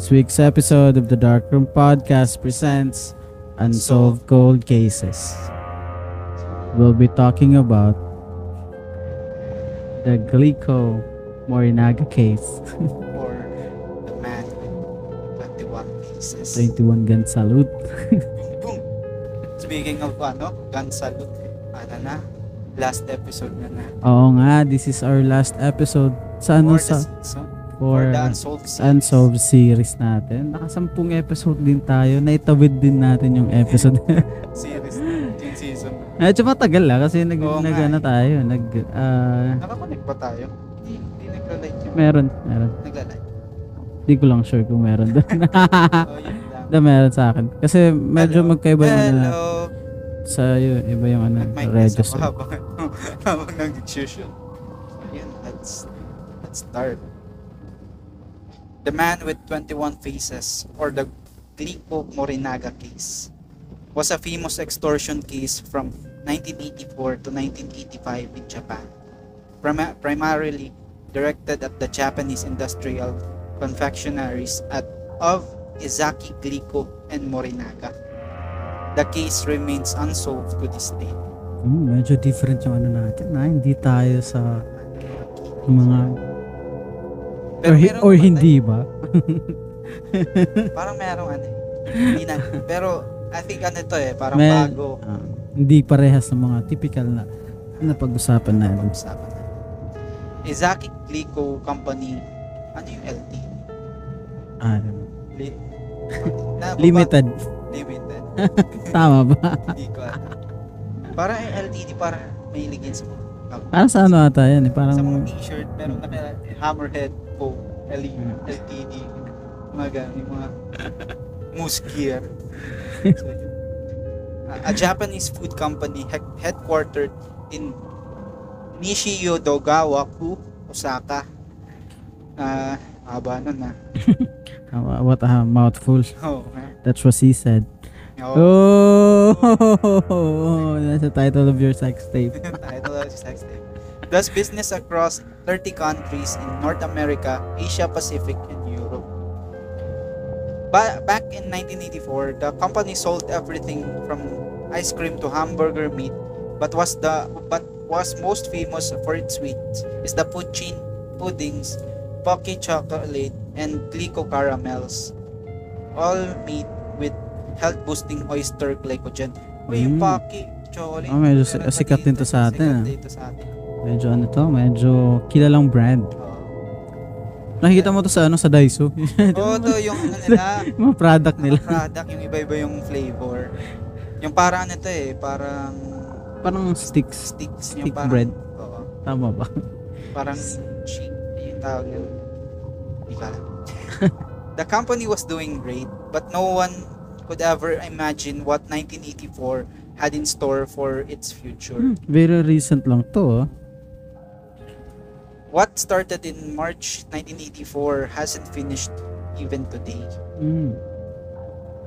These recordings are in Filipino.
This week's episode of the Darkroom Podcast presents Unsolved Cold Cases. We'll be talking about the Glico Morinaga case. or the man with 21 pieces. 21 gun salute. Boom! Speaking of ano, gun salute, ano na, last episode na na. Oo nga, this is our last episode sa ano For sa season, for for the Unsolved series. Unsolved series natin. Nakasampung episode din tayo. Naitawid din natin yung episode. series, yung season. Medyo matagal lang kasi nag, Oo nag ano eh. tayo, nag ah, Nakakonect ba tayo? Hindi, hindi nagla-like yun. meron, meron. Nagla-like. Hindi ko lang sure kung meron doon. Oh, yun lang. na meron sa akin. Kasi medyo Hello. magkaiba yung ano na, Hello! sa yun, iba yung ano, register. habang, habang nag-shoot. Yun, let's, let's start. The man with 21 faces, or the Glico Morinaga case, was a famous extortion case from 1984 to 1985 in Japan. Prima- primarily directed at the Japanese industrial confectionaries at of Izaki Glico and Morinaga. The case remains unsolved to this day. Hmm, medyo different yung ano natin na hindi tayo sa mga or, meron or naman hindi ba? parang merong ano eh. Hindi na. Pero I think ano to eh, parang May- bago. Ah, hindi parehas ng mga typical na na pag-usapan natin. Pag-usapan na. Izaki Glico Company, ano yung LT? Ah, Li- na, limited. Limited. Tama ba? Hindi ko alam. Parang yung LTD parang may sa mga Parang sa ano ata yan eh. Parang sa mga t-shirt, pero naka hammerhead po, LE, LTD, mga ganun, yung mga moose gear. So, yun. A- Japanese food company head- headquartered in Nishiyodogawa-ku, Osaka. Ah, haba nun na. Ah, what a mouthful. Oh, man. That's what he said. Oh. Oh, that's the title of your sex tape. Title of sex tape. Does business across 30 countries in North America, Asia Pacific, and Europe. Ba- back in 1984, the company sold everything from ice cream to hamburger meat, but was the but was most famous for its sweets is the poutine puddings, Pocky chocolate, and Glico caramels, all made with health-boosting oyster glycogen. Yung Mm. Pocky chocolate. Ah, medyo si- sikat din to sa atin, Sikat ah. dito sa atin. Medyo ano to, medyo kilalang brand. Oo. Nakikita mo to sa ano sa Daiso. Oo, to yung ano nila, mga product nila. mga product, yung iba-iba yung flavor. Yung parang ano to eh, parang Parang sticks. sticks. Stick yung parang, bread. Oo. Tama ba? Parang cheap yung tawag yun. Hindi. The company was doing great, but no one could ever imagine what 1984 had in store for its future. Hmm, Very recent lang to. ah. What started in March 1984 hasn't finished even today. Hmm.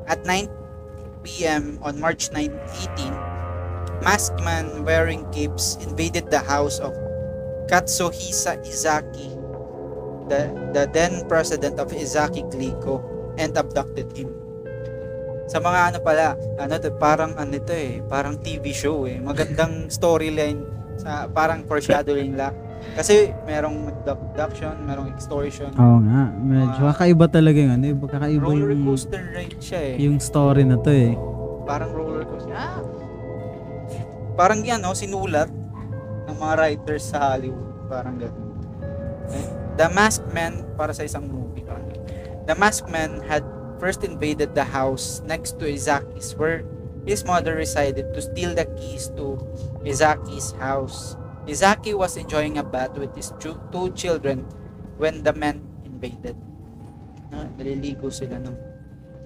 At 9 p.m. on March 9, 18, masked man wearing capes invaded the house of Katsuhisa Izaki, the, the then president of Izaki Glico, and abducted him. Sa mga ano pala, ano to, parang ano to eh, parang TV show eh. Magandang storyline sa parang foreshadowing lang. Kasi merong abduction, merong extortion. Oo nga. Medyo Mga- kakaiba talaga yung ano. eh. Kakaiba roller yung, coaster ride siya eh. yung story na to eh. parang roller coaster. Ah! Parang yan, no? Sinulat ng mga writers sa Hollywood. Parang gano'n. Okay? The Masked Man, para sa isang movie. Parang ganun. The Masked Man had first invaded the house next to Izaki's where his mother resided to steal the keys to Izaki's house. Izaki was enjoying a bath with his two, children when the man invaded. Naliligo sila ng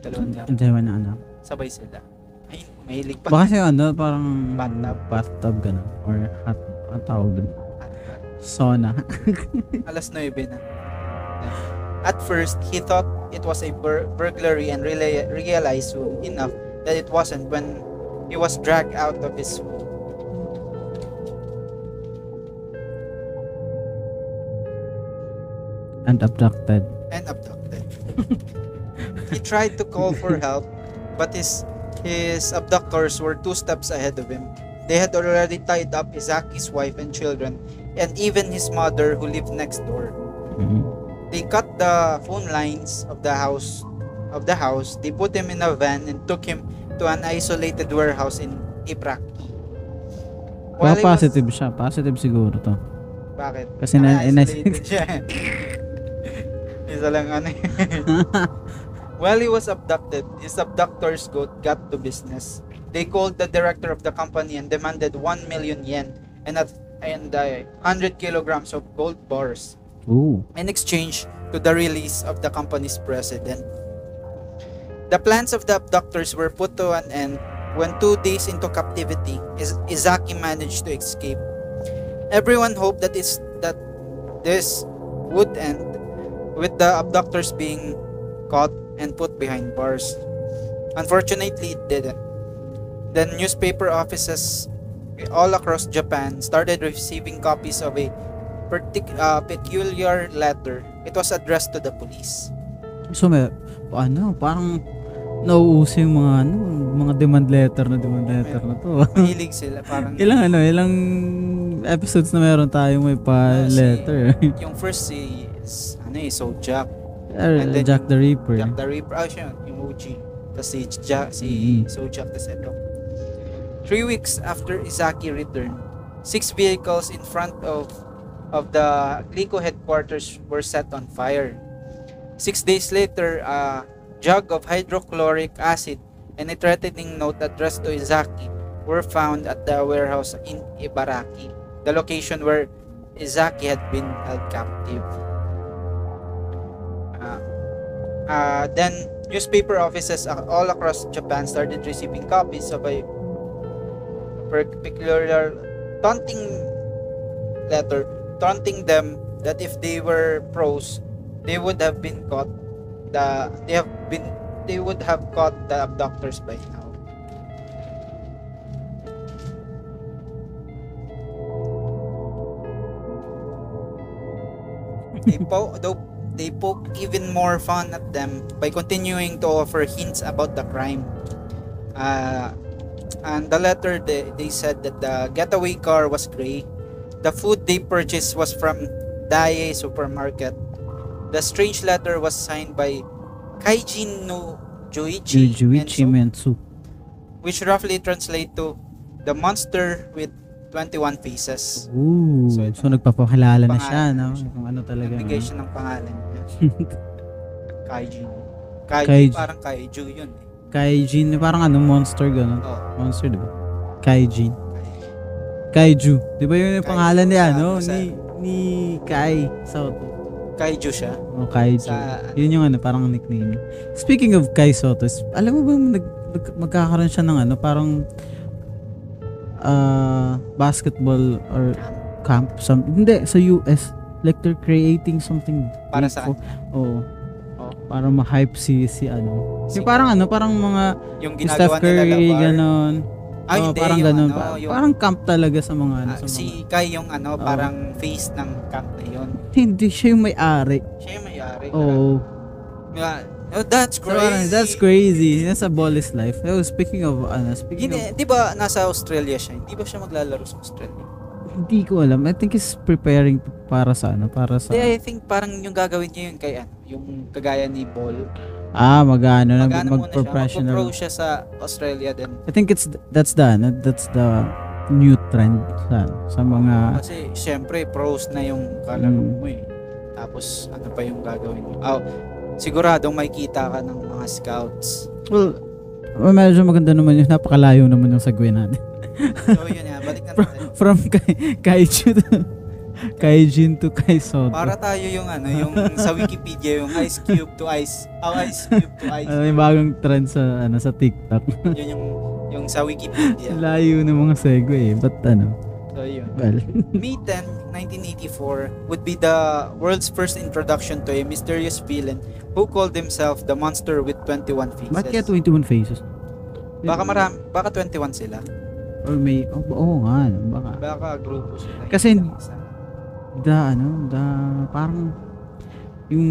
dalawang Hindi mo na ano. sabay sila. Ay, mahilig pa. Baka kasi ano, parang Bathtub. bathtub gano'n. Or hot, ang tawag dun. Sauna. Alas 9 na. At first, he thought it was a bur- burglary and reali- realized soon enough that it wasn't when he was dragged out of his home. And abducted. and abducted. he tried to call for help, but his his abductors were two steps ahead of him. They had already tied up Izaki's wife and children, and even his mother who lived next door. Mhm. They cut the phone lines of the house of the house. They put him in a van and took him to an isolated warehouse in Ibraki. Baka While was- positive siya. Positive siguro to. Bakit? Kasi na- isolated siya. Isa lang ano eh. While he was abducted, his abductors got, got to business. They called the director of the company and demanded 1 million yen and a, and uh, 100 kilograms of gold bars Ooh. in exchange to the release of the company's president. The plans of the abductors were put to an end when two days into captivity, Izaki managed to escape. Everyone hoped that is that this would end with the abductors being caught and put behind bars. Unfortunately, it didn't. The newspaper offices all across Japan started receiving copies of a partic- uh, peculiar letter. It was addressed to the police. So, may, ano, parang nauuso yung mga, ano, mga demand letter na demand letter na to. Mahilig sila. Parang ilang, ano, ilang episodes na meron tayong may pa si- letter. yung first si is, ano eh, Sojak. Er, And then Jack the Ripper. Jack the Ripper. Ah, siya, yung OG. Tapos si, ja, si Mhm. Sojak. Tapos ito. Three weeks after Izaki returned, six vehicles in front of of the Glico headquarters were set on fire. Six days later, a jug of hydrochloric acid and a threatening note addressed to Izaki were found at the warehouse in Ibaraki, the location where Izaki had been held captive. Uh, uh, then, newspaper offices all across Japan started receiving copies of a peculiar taunting letter taunting them that if they were pros they would have been caught the they have been they would have caught the abductors by now. They po though they poke even more fun at them by continuing to offer hints about the crime. Uh, and the letter they, they said that the getaway car was gray the food they purchased was from Daye supermarket the strange letter was signed by Kaijin no Joichi Jujuichi Menso, Mensu. which roughly translate to the monster with 21 faces Ooh. So, So, ito. nagpapakilala na siya, no? siya. Kung ano talaga. Nagbigay siya ng pangalan. Kaijin. Kaiju, Kaiju. parang kaiju yun eh. Kaijin, parang ano, monster gano'n. Oh, Monster, di ba? Kaijin. Kaiju. Di ba yun yung Kaiju pangalan niya, sa- no? sa- Ni, ni Kai Soto. kaiju siya. O Kaiju. Sa, Yun yung ano, parang nickname. Speaking of Kai Soto, alam mo ba nag, nag- magkakaroon siya ng ano, parang ah basketball or camp some hindi sa US like they're creating something para big sa for- oo Oh. para ma-hype si si ano Si- yung parang ano parang mga yung ginagawa Steph nila Curry labar. ganon Ah, hindi, parang yung ganon ano, Pa- yung, parang camp talaga sa mga ano ah, sa mga, si Kai yung ano, Oo. parang face ng camp na yun. hindi siya yung may-ari Siya yung may-ari. oo Yeah. Oh, that's So, parang, crazy. that's crazy nasa ball is life oh, speaking of ano speaking Hindi, of di ba nasa Australia siya? Hindi ba siya maglalaro sa Australia? hindi ko alam I think he's preparing para sa ano para sa Hindi, I think parang yung gagawin niya yung kay ano, yung kagaya ni Ball. Ah magano muna siya, mag-professional magpo-pro siya sa Australia din. I think it's that's the ano, that's the new trend sa sa mga Kasi syempre pros na yung kalaro Mm. mo eh. Tapos ano pa yung gagawin mo? Oh, siguradong makikita ka ng mga scouts. well medyo maganda naman yung napakalayo naman yung segue natin. So yun nga, balik na tayo. From kay Kaiju to Kaijin to Kai Soto. Para tayo yung ano, yung sa Wikipedia yung Ice Cube to Ice, oh, Ice Cube to Ice. Ano, may bagong trend sa ano sa TikTok. yun yung yung sa Wikipedia. Layo ng mga segue eh. But ano, So yun. well, May 10, 1984 would be the world's first introduction to a mysterious villain who called himself the monster with 21 faces. ba't kaya 21 faces? Baka maram, baka 21 sila. Or may, oh, oo nga, baka. Baka grupo sila. Kasi- Da, ano, da, parang, yung,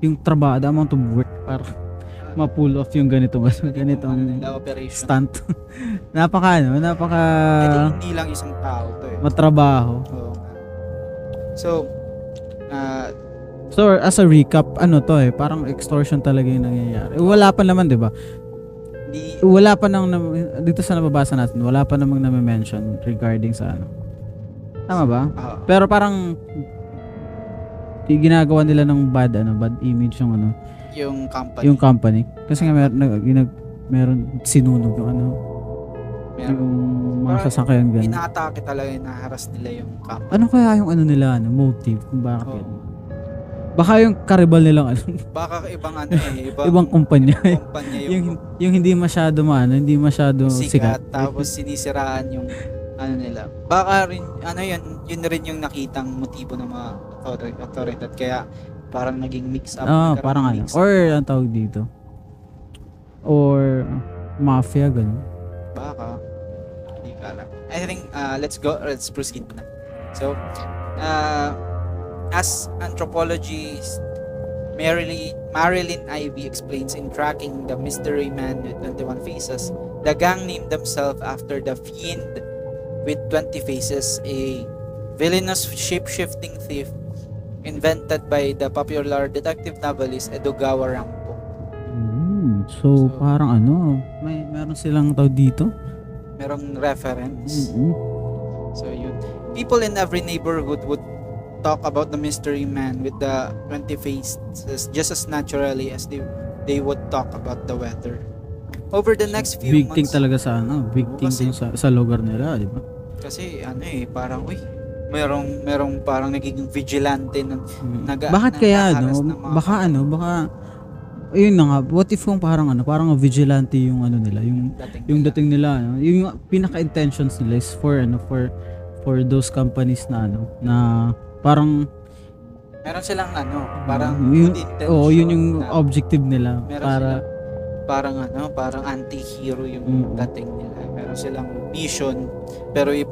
yung trabaho, the amount of work para ma-pull off yung ganito ganitong nila operation. stunt. napaka ano, napaka di, hindi lang isang tao to eh. matrabaho. Oo. So, ah, So as a recap, ano to eh, parang extortion talaga yung nangyayari. Wala pa naman, 'di ba? di, Wala pa nang dito sa nababasa natin, wala pa namang na-mention regarding sa ano. Tama ba? ah, Pero parang yung ginagawa nila ng bad ano, bad image yung ano, yung company, yung company. Kasi nga meron nag, ginag, meron sinunog yung ano, meron, yung mga sasakyan ganun. inaatake talaga, inaharas nila yung company. Ano kaya yung ano nila, ano, motive kung bakit yun? Baka yung karibal nilang ano, Baka ibang ano eh, ibang, ibang kumpanya. kumpanya yung, yung yung hindi masyado maano, hindi masyado sikat, sikat. tapos sinisiraan yung ano nila. Baka rin, ano yun, yun rin yung nakitang motibo ng mga authority kaya parang naging mix up. Ah, nagkaroon parang ng ano. Or ang tawag dito. Or mafia ganun. Baka. Hindi ka alam. I think, uh, let's go, let's proceed na. So, uh, as anthropologist Marilyn, Marilyn Ivy explains in tracking the mystery man with 21 faces, the gang named themselves after the fiend with 20 faces, a villainous shape-shifting thief invented by the popular detective novelist Edogawa Rampo. Mm, so, So- parang ano, may meron silang tawag dito. Merong reference. Mm-mm. So yun. People in every neighborhood would talk about the mystery man with the 20 faces just as naturally as they they would talk about the weather. Over the next few Big thing months, talaga sa ano, big thing sa, sa lugar nila, di ba? Kasi ano eh, parang, uy, merong, merong parang nagiging vigilante na Mm. Naga- Bakit kaya naghaharas ano? ng mga- Baka ano, baka ayun na nga, what if kung parang ano, parang vigilante yung ano nila, yung dating yung nila. dating nila ano, yung pinaka-intentions nila is for ano, for for those companies na ano, na parang Meron silang ano, parang yun, good intention oo, yun yung na objective nila meron para silang parang ano, parang anti-hero yung Mm. dating nila. Meron silang mission, pero i-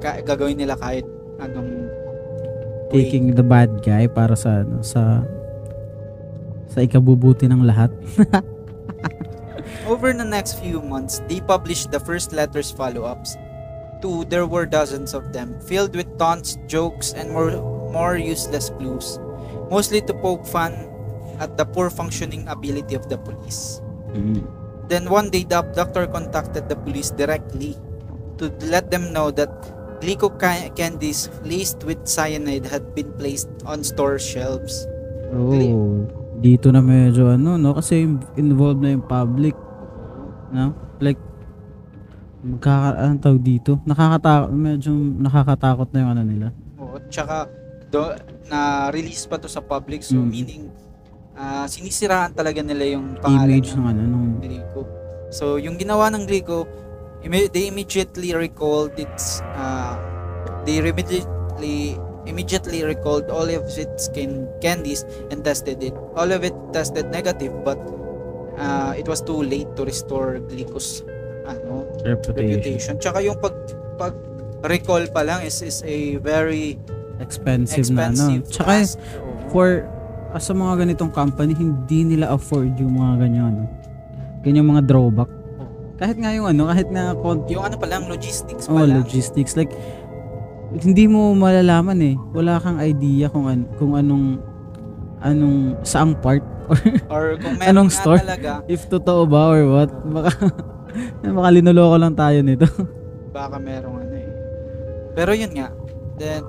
ka- gagawin nila kahit anong way. taking the bad guy para sa ano, sa sa ikabubuti ng lahat. Over the next few months, they published the first letters follow-ups. Two, there were dozens of them, filled with taunts, jokes, and more more useless clues, mostly to poke fun at the poor functioning ability of the police. Then one day, the abductor contacted the police directly to let them know that Glico ca- candies laced with cyanide had been placed on store shelves. Oh, dito na medyo ano, no? Kasi involved na yung public. No? Like, magkaka, anong tawag dito? Nakakatakot, medyo nakakatakot na yung ano nila. Oo, tsaka do, na-release pa to sa public so Mm. meaning ah, sinisiraan talaga nila yung pangalan Image ng ano, nung, Glico. So yung ginawa ng Glico, imme- they immediately recalled its uh, they immediately immediately recalled all of its can- candies and tested it. All of it tested negative but uh, it was too late to restore Glico's ano, reputation. reputation. Tsaka yung pag pag recall pa lang is is a very Expensive, expensive na ano. Tsaka for as sa mga ganitong company, hindi nila afford yung mga ganyan ano. Ganyan mga drawback. Kahit nga yung ano, kahit na konti yung ano pa lang logistics oh, pa lang. logistics like hindi mo malalaman eh. Wala kang idea kung an- kung anong anong saang part Or kung meron Anong store? talaga, if totoo ba or what. Baka baka linuloko lang tayo nito. baka merong ano eh. Pero yun nga, then,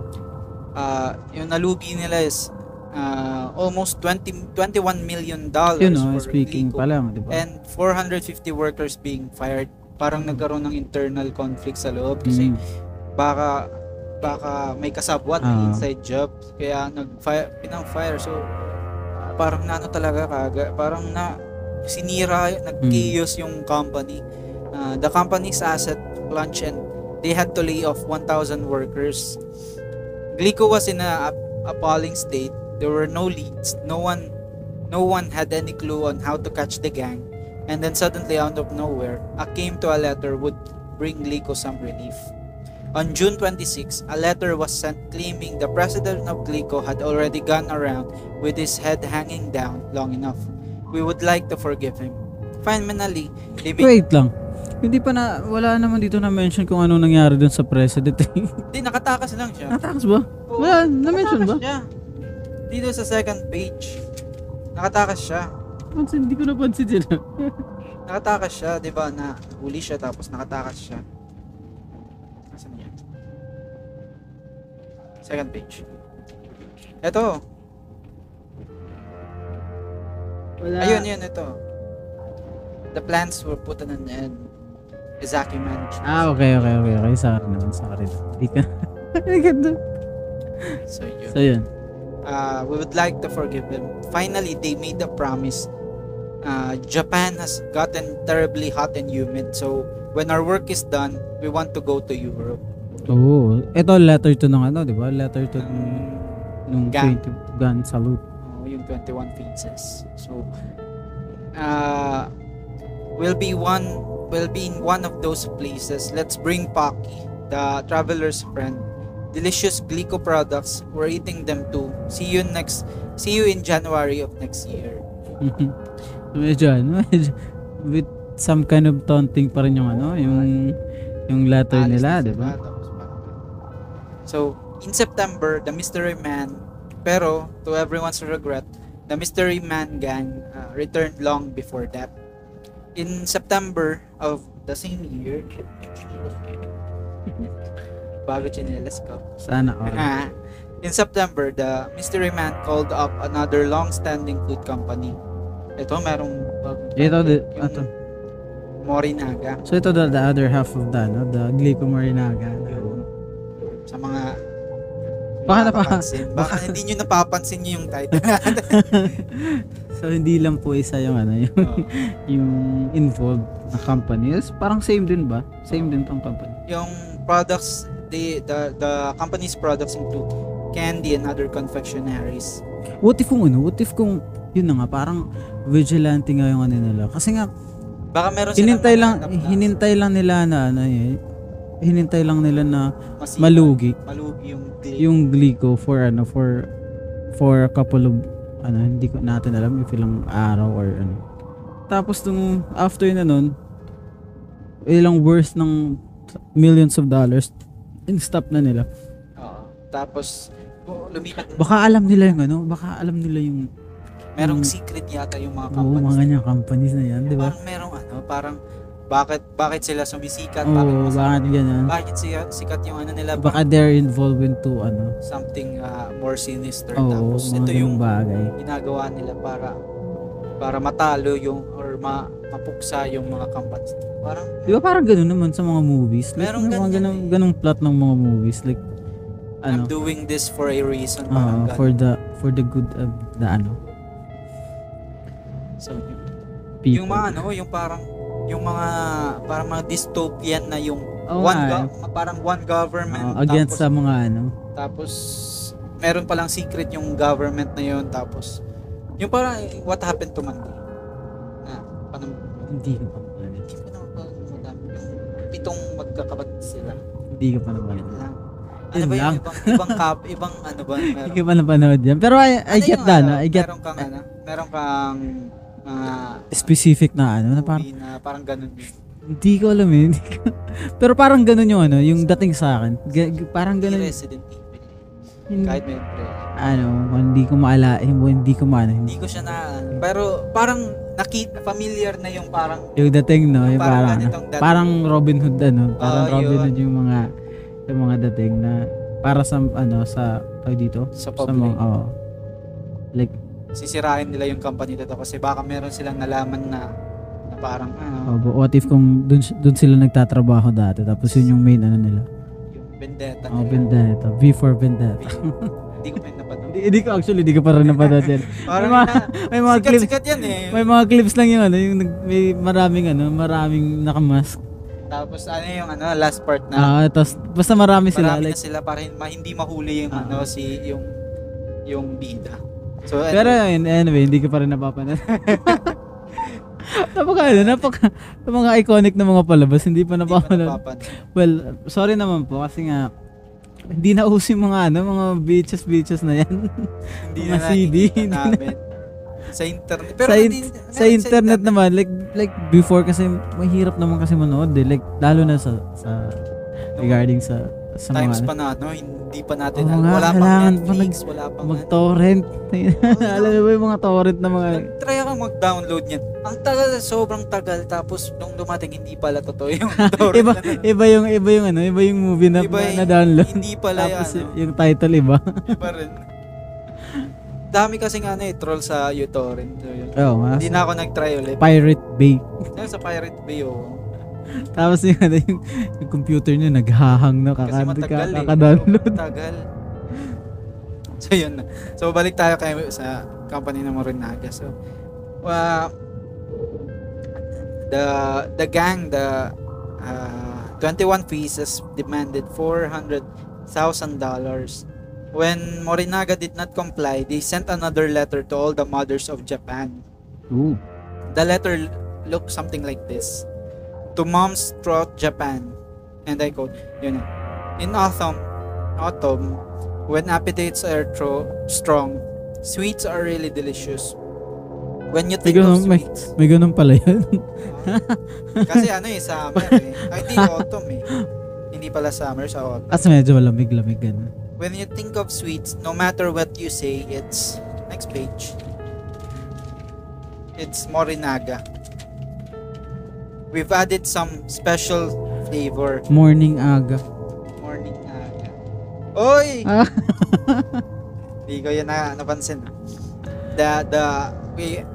uh, yung nalugi nila is uh, almost 20, 21 million dollars Yun know, speaking pa lang, di ba? And 450 workers being fired. Parang nagkaroon ng internal conflict sa loob kasi Mm. baka baka may kasabwat na inside job. Kaya nag-fire pinang-fire. So parang nano talaga kaga parang na sinira nag-chaos yung company. Uh, the company's asset plunged and they had to lay off 1,000 workers. Glico was in a ap- appalling state there were no leads no one no one had any clue on how to catch the gang and then suddenly out of nowhere a came to a letter would bring Glico some relief on June 26, a letter was sent claiming the president of Glico had already gone around with his head hanging down long enough. we would like to forgive him. Finally, made, Wait lang. Hindi pa na, wala naman dito na mention kung ano nangyari dun sa president. di nakatakas lang siya. Natakas ba? Oo, Wala, na-mention ba? nakatakas siya. Dito sa second page, nakatakas siya. Pansin, hindi ko napansin sila. Nakatakas siya, 'di ba? Na huli siya tapos nakatakas siya. Nasaan niya? Second page. Ito. Wala. Ayun, yun, ito. The plans were put on an end. Izaki managed. Ah, okay, okay, okay. okay. Sorry naman, sorry. Hindi ka. Ganda. So, yun. so, yun. Uh, we would like to forgive them. Finally, they made a promise. Uh, Japan has gotten terribly hot and humid. So, when our work is done, we want to go to Europe. Oo. Ito, letter to ng ano, di ba? Letter to nung, nung Gun. 20 gun salute. Oh, yung 21 phases. So, uh, we'll be one, we'll be in one of those places. Let's bring Pocky, the traveler's friend. Delicious Glico products. We're eating them too. See you next, see you in January of next year. medyo ano, medyo, with some kind of taunting pa rin yung ano, yung yung letter Alis nila, di ba? So, in September, the Mystery Man, pero to everyone's regret, the Mystery Man gang uh, returned long before that. In September of the same year, bago chinelas ko. Sana all. Ah, in September, the Mystery Man called up another long-standing food company. Ito, merong bagong Ito, yung ito. Morinaga. So ito the, the other half of the, no? the Glico Marinaga. sa mga Baka napa- napapansin. Baka hindi nyo napapansin yung title. So hindi lang po isa yung ano, yung, Oo. yung involved na company. Yes, parang same din ba? Same din tong company. yung products, the, the, the company's products include candy and other confectionaries. What if kung ano? What if kung yun na nga parang vigilante nga yung ano nila. Kasi nga Baka meron hinintay lang na hinintay lang nila na ano eh hinintay lang nila na masipa. malugi Malugi yung glade. yung Glico for ano for for a couple of ano hindi ko natin alam if ilang araw or ano tapos nung after na nun ilang worth ng millions of dollars in-stop na nila Oo. Tapos, lumipat. baka alam nila yung ano baka alam nila yung merong Mm. secret yata yung mga oo companies. mga kanya companies na yan di ba Parang merong ano, parang bakit bakit sila sumisikat? bakit oo mas- bakit ganyan bakit siya, sikat yung ano nila? baka they're involved into ano something uh, more sinister. oo Tapos ito yung bagay ginagawa nila para para matalo yung or ma, mapuksa yung mga companies. Parang Di ba parang ganun naman sa mga movies? Like, Merong ganyan ganung, eh. ganung plot ng mga movies. Like, I'm ano, doing this for a reason. Parang ganun. for the for the good of the ano, so, yung, people. yung mga ano, yung parang yung mga parang mga dystopian na yung Oo one nga, go- parang one government ah, against tapos, sa mga ano. tapos meron palang secret yung government na yun tapos yung parang what happened to Mandy na panang Hindi ko pa naman. hindi ko na madami yung pitong magkakapatid sila Hindi ko pa naman. Yun lang. Ano Yun ba yung ibang, ibang cap, ibang ano ba? Hindi Meron, ko pa napanood yan. Pero I, I Ano get that. ano, no? I get Meron kang ano, meron kang mga specific na ano. Na parang, na parang ganun din. hindi ko alam eh. Hindi ko- Pero parang ganun yung ano, yung dating sa akin. Ga- parang Hindi ganun. Resident Evil. Hindi, Kahit may pre. ano, hindi ko maala, hindi ko maano. Hindi ko siya na, pero parang nakita, familiar na yung parang, Yung dating no, Yung yung parang parang, dating. parang Robin Hood ano, parang Oo, Robin yun. Hood yung mga yung mga dating na para sa ano sa tawag dito? Sa sa mga oh, like Sisirain nila yung company nito kasi baka meron silang nalaman na, na parang, ano, oh, but what if kung dun, dun sila nagtatrabaho dati tapos yun yung main ano nila? Yung vendetta. Oh nila. Vendetta. V for Vendetta. Hindi ko. hindi, ko actually hindi ko pa rin napanood yan Parang may mga, na, may mga clips sikat-sikat yan eh. may mga clips lang yung ano yung may maraming ano maraming nakamask Tapos ano yung ano, last part na, ah tapos basta marami sila marami like na sila para hindi mahuli yung Ah. ano si yung yung bida. So anyway, Pero anyway, hindi ko pa rin napapanood. napaka, ano, napaka, mga iconic na mga palabas, hindi pa napapanood. Well, sorry naman po, kasi nga, hindi na uso yung mga ano, mga beaches beaches na yan. Hindi Mga na CD, hindi na. sa internet. sa, in- hindi- sa internet naman, like, like before kasi mahirap naman kasi manood eh. Like, lalo na sa, sa regarding sa, sa times mga, pa na, no? Hindi pa natin, Oo alam. nga, wala pang kailangan pa Netflix, wala pang... mag-torrent. Alam mo ba yung mga torrent na mga, Try ako mag-download niyan. Ang tagal, sobrang tagal. Tapos, nung dumating, hindi pala totoo yung torrent iba, na iba yung, iba yung ano, iba yung movie na, Iba na download. Hindi pala. Tapos no? yung title iba. Iba rin. Dami kasing ano eh, troll sa uTorrent. So, yun. Oo, nga. Hindi na ako nag-try ulit. Pirate Bay. Sa Pirate Bay, oh. Tapos yung, ano, yung, yung computer niya naghahang na Kasi kaka, matagal eh. kaka-download. Matagal. So yun na. So balik tayo kay sa company ng Morinaga. So uh, the the gang the uh, 21 pieces demanded 400,000 dollars. When Morinaga did not comply, they sent another letter to all the mothers of Japan. Ooh. The letter looked something like this. To moms throughout Japan, and I quote, yun na, In autumn, autumn, when appetites are tro- strong, sweets are really delicious. When you think May of ganun- may- sweets, May ganun pala yun. kasi ano eh, summer eh. Ay, hindi autumn eh. Hindi pala summer sa autumn. As medyo malamig-lamig ganun. When you think of sweets, no matter what you say, it's next page. It's Morinaga. We've added some special flavor. Morning aga. Morningaga. Oy! Ah. Hindi ko yun na napansin. The the we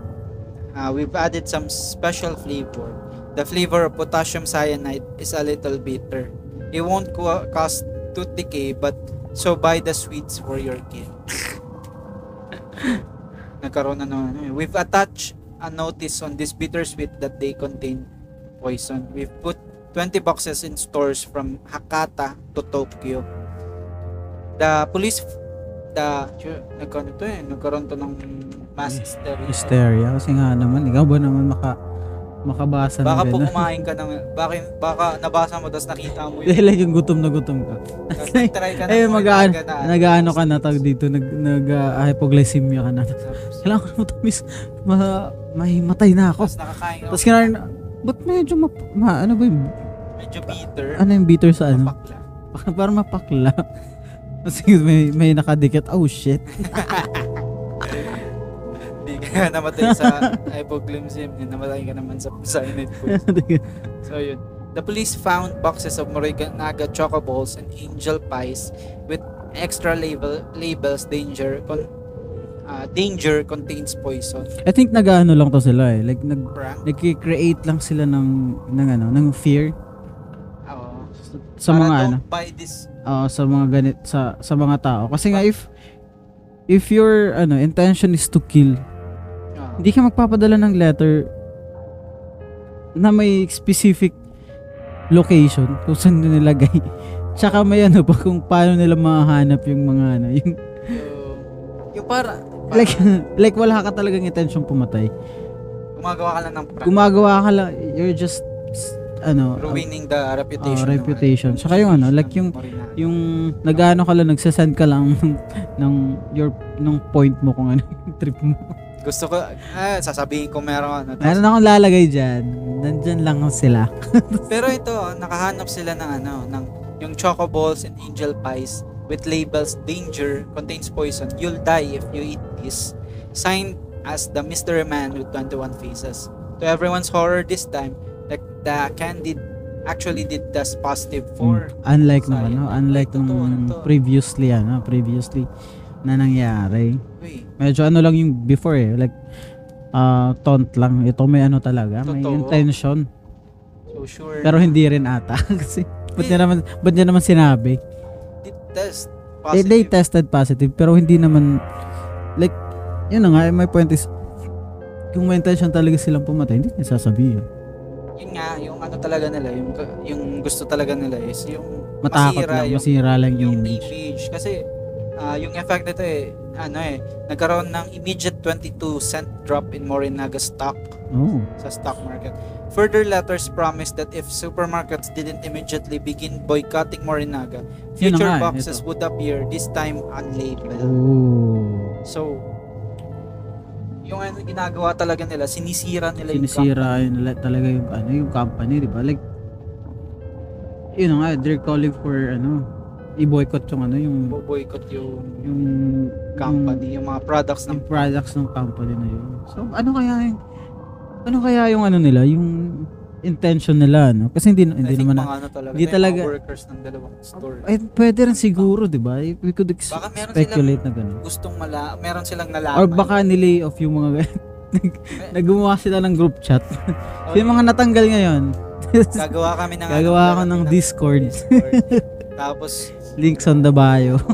uh, we've added some special flavor. The flavor of potassium cyanide is a little bitter. It won't co- cause tooth decay, but so buy the sweets for your kid. Nagkaroon na naman. eh. We've attached a notice on this bittersweet that they contain poison. We've put 20 boxes in stores from Hakata to Tokyo. The police the nagkaroon to eh, nagkaroon to ng mass hysteria. Hysteria. Kasi nga naman, ikaw ba naman maka, makabasa ng Baka po kumain ka ng baka, baka nabasa mo tapos nakita mo yun. Dahil like yung gutom na gutom ka. Tapos nag-try ka ng Eh, mag Morinaga na ano, nag-ano ka na tawag dito, nag, nag uh, hypoglycemia ka na. Kailangan ko na matamis, ma, may matay na ako. Tapos nakakain ka. Tapos kinain, ba't medyo ma, ma, ano ba yung, medyo bitter. ano yung bitter sa ano? Mapakla. Parang mapakla. Kasi may, may nakadikit, oh shit. Hindi ka namatay sa hypoglycemia. Namatay ka naman sa cyanide poison. So yun. The police found boxes of Morinaga choco balls and angel pies with extra label labels danger con uh, danger contains poison. I think nag-ano lang to sila eh. Like, nag, Prank? nag-create lang sila ng, ng ano, ng fear Oo. sa Para mga ano, buy this. Oo, sa mga ganit, sa, sa mga tao. Kasi nga, if, if your, ano, intention is to kill, Ah. hindi ka magpapadala ng letter na may specific location kung saan nilagay. Tsaka may ano pa kung paano nila mahanap yung mga ano, yung, yung, yung para, like, like wala ka talagang intention pumatay. gumagawa ka lang ng prank. Gumagawa ka lang, you're just, ano, ruining the reputation. Oh, ng- reputation. Tsaka yung ano, like yung- yung nag-ano ka lang, nagsasend ka lang ng, your, ng point mo kung ano yung trip mo. Gusto ko, ah, sasabihin ko meron ano. Meron akong lalagay dyan. Nandyan lang sila. Pero ito, nakahanap sila ng ano, ng yung choco balls and angel pies with labels danger contains poison. You'll die if you eat this. Signed as the mystery man with 21 faces. To everyone's horror this time, the, the candid actually did test positive for Mm. Unlike nung ano, unlike nung na to. previously ano, previously na nangyari. Uy, Medyo ano lang yung before eh, like ah taunt lang. Ito may ano talaga, may Totoo. intention. so sure. Pero hindi rin ata kasi ba't niya naman ba't niya naman sinabi? Test Eh, positive. they tested positive pero hindi naman like yun na nga, my point is kung may intention talaga silang pumatay, hindi niya sasabihin. yun nga, yung ano talaga nila, yung, yung gusto talaga nila is yung Matakot masira lang, yung masira lang yung yung image. image. Kasi ah, yung effect nito eh, ano eh, nagkaroon ng immediate 22 cent drop in Morinaga stock Oh. sa stock market. Further letters promised that if supermarkets didn't immediately begin boycotting Morinaga, future nga boxes ito. would appear, this time unlabeled. Oh. So, yung ano, ginagawa talaga nila, sinisira nila sinisira nila talaga yung ano yung company, di ba? Like yun nga, they're calling for ano, i-boycott yung ano, yung yung boycott yung yung company, yung mga products yung ng products ng company na yun. So, ano kaya yung ano kaya yung ano nila, yung intention nila, no? Kasi hindi I hindi naman na, mga ano talaga, hindi yung talaga- mga workers ng dalawang store. ay, pwede rin siguro, di ba? We could ex- Baka meron speculate na gano'n. Gustong mala, meron silang nalaman. Or baka nilay off yung mga naggumawa sila ng group chat. Oh, yung mga natanggal ngayon. gagawa kami ng Gagawa ako ano, ng Discord. Discord. Tapos Links on the bio.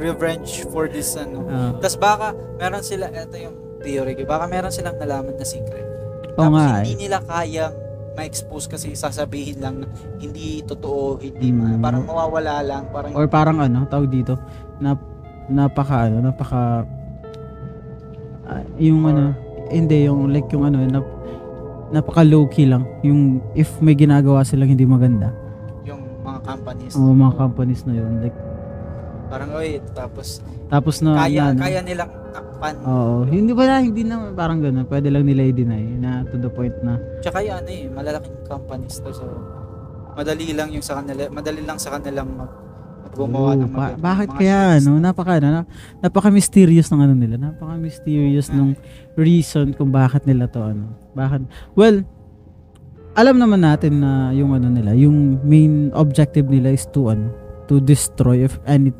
revenge for this ano. Ah. Tapos baka meron sila, ito yung theory ko, baka meron silang nalaman na secret. Tapos nga hindi eh. nila kayang ma-expose kasi sasabihin lang na hindi totoo, hindi Mm. ma- parang mawawala lang, parang Or parang ano, tawag dito, na, napaka ano, napaka ah, yung Or- ano, hindi yung like yung ano, nap, napaka low key lang. Yung if may ginagawa silang hindi maganda, mga companies. o mga companies na yun, like Parang oy, tapos tapos na kaya na, kaya nilang takpan. Oo, hindi ba hindi na parang gano'n. Pwede lang nila i-deny na to the point na Tsaka ano eh, malalaking companies to so madali lang yung sa kanila, madali lang sa kanilang mag, gumawa Oo, ng ba- bakit mga kaya shoes. ano, napaka ano, na- napaka-mysterious ng ano nila. Napaka-mysterious Ah. nung reason kung bakit nila to ano. Bakit? Well, alam naman natin na yung ano nila, yung main objective nila is to ano, to destroy if any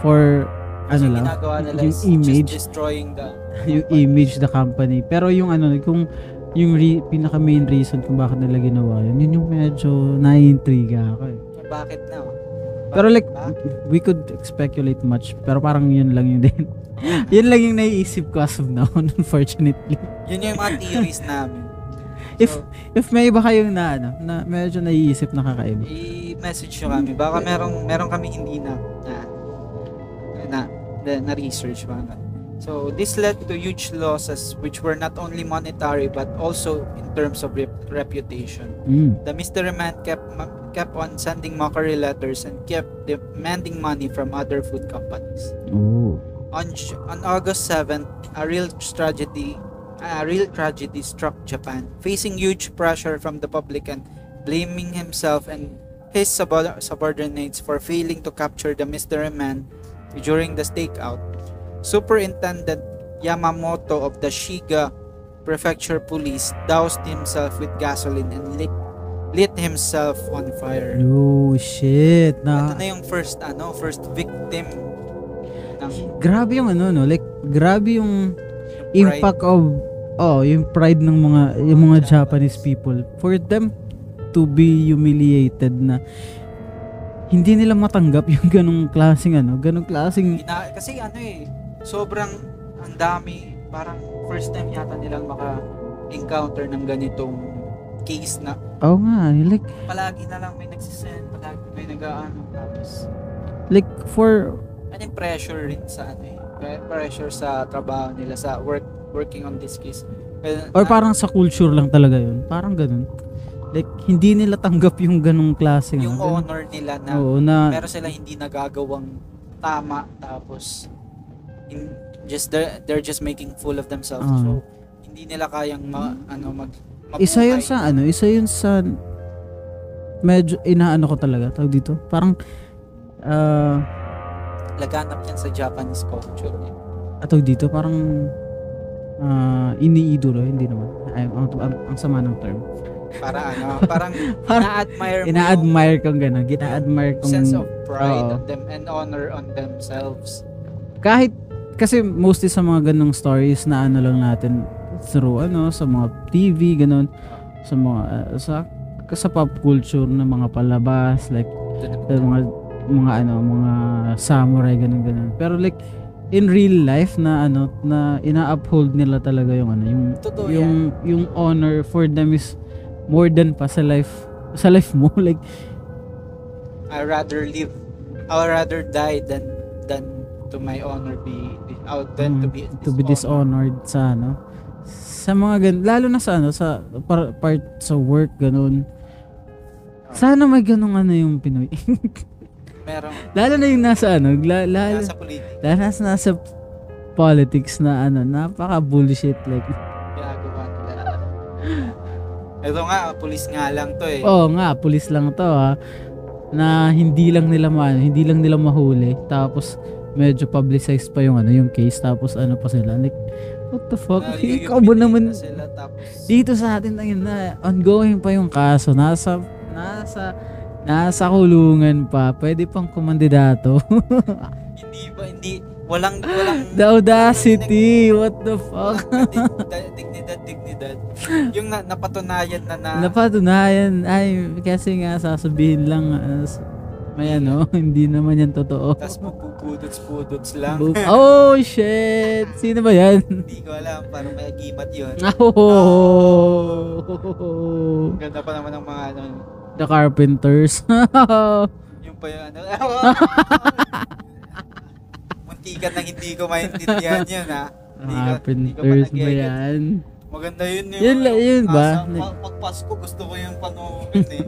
for Kasi ano lang, nila yung image. destroying the yung image the company. Pero yung ano, kung yung re- pinaka main reason kung bakit nila ginawa yun, yun yung medyo naiintriga ako eh. bakit na? Pero like, Bakit? we could speculate much, pero parang yun lang yun din. yun lang yung naiisip ko as of now, unfortunately. Yun yung mga theories namin. If- So, If may iba kayong na, ano, na medyo naiisip na kakaiba. i-message nyo kami. Baka merong, meron kami hindi na na na, na, na research mga. So, this led to huge losses which were not only monetary but also in terms of rep- reputation. Mm. The mystery man kept ma- kept on sending mockery letters and kept demanding money from other food companies. Oh. On on August 7th, a real tragedy a real tragedy struck Japan, facing huge pressure from the public and blaming himself and his sub- subordinates for failing to capture the mystery man during the stakeout. Superintendent Yamamoto of the Shiga Prefecture Police doused himself with gasoline and lit, lit himself on fire. Oh, shit. Ito Na, na yung first ano, first victim ng grabe yung ano, no? Like, grabe yung yung impact of, oh, yung pride ng mga, yung mga Japanese people. For them to be humiliated na hindi nila matanggap yung ganong klaseng ano, ganong klaseng Ina- kasi ano eh, sobrang ang dami, parang first time yata nilang maka-encounter ng ganitong case na Oo nga, eh, like palagi na lang may nagsisend, palagi may nag-ano, tapos like for ano pressure rin sa ano eh, pre- pressure sa trabaho nila, sa work working on this case. Kaya- or parang sa culture lang talaga 'yun. Parang ganun. Like hindi nila tanggap yung ganong klaseng yung ano. honor nila na Oo, na meron sila hindi nagagawang tama tapos in, just they're, they're just making fool of themselves Ah. so hindi nila kayang ma, ano mag mabuhay. isa 'yun sa ano, isa 'yun sa medyo inaano ko talaga tawag dito. Parang ah laganap yan sa Japanese culture eh. atog dito parang ah iniidolo hindi naman. Ay, ang, ang, ang sama ng term. para ano parang ina-admire mo Ina-admire kong gano'n. Gina-admire kong sense of pride Oo. on them and honor on themselves kahit kasi mostly sa mga ganong stories na ano lang natin through ano sa mga TV ganon sa mga uh, sa sa pop culture na mga palabas like mga mga ano mga samurai ganun ganun pero like in real life na ano na ina-uphold nila talaga yung ano yung totoo yan. yung yung honor for them is more than pa sa life sa life mo. Like I rather live I rather die than than to my honor be, out than to Mm, be to be dishonored. sa ano. Sa mga gan lalo na sa ano sa par- part sa work ganun. Sana may ganung ano yung Pinoy merong lalo na yung nasa ano la, lalo, nasa politika lalo na sa nasa politics na ano, napaka bullshit like. ginagawa nila. Ito nga, pulis nga lang to eh. Oo nga, pulis lang to ha. Na hindi lang nila ma hindi lang nila mahuli. Tapos medyo publicized pa yung ano, yung case tapos ano pa sila like what the fuck? Na Ikaw ba naman na sila, tapos, dito sa atin ayun na ongoing pa yung kaso. Nasa nasa nasa kulungan pa. Pwede pang kumandidato. hindi ba, hindi, walang, walang, The audacity. What the fuck? walang dig- dignidad, dignidad. Yung na, napatunayan na na, Napatunayan. Ay, kasi nga sasabihin lang as may ano, hindi naman yan totoo. tapos magpupudots-pudots lang. Oh, shit! Sino ba yan? Hindi ko alam, parang may agimat yun. Oh! Ganda pa naman ng mga ano, The Carpenters. yung pa yung ano, muntikan na hindi ko maintindihan yun ha. Carpenters ba yan? Maganda yun yung Yun la- yun ba? Pag, pag Pasko gusto ko yung panoorin eh.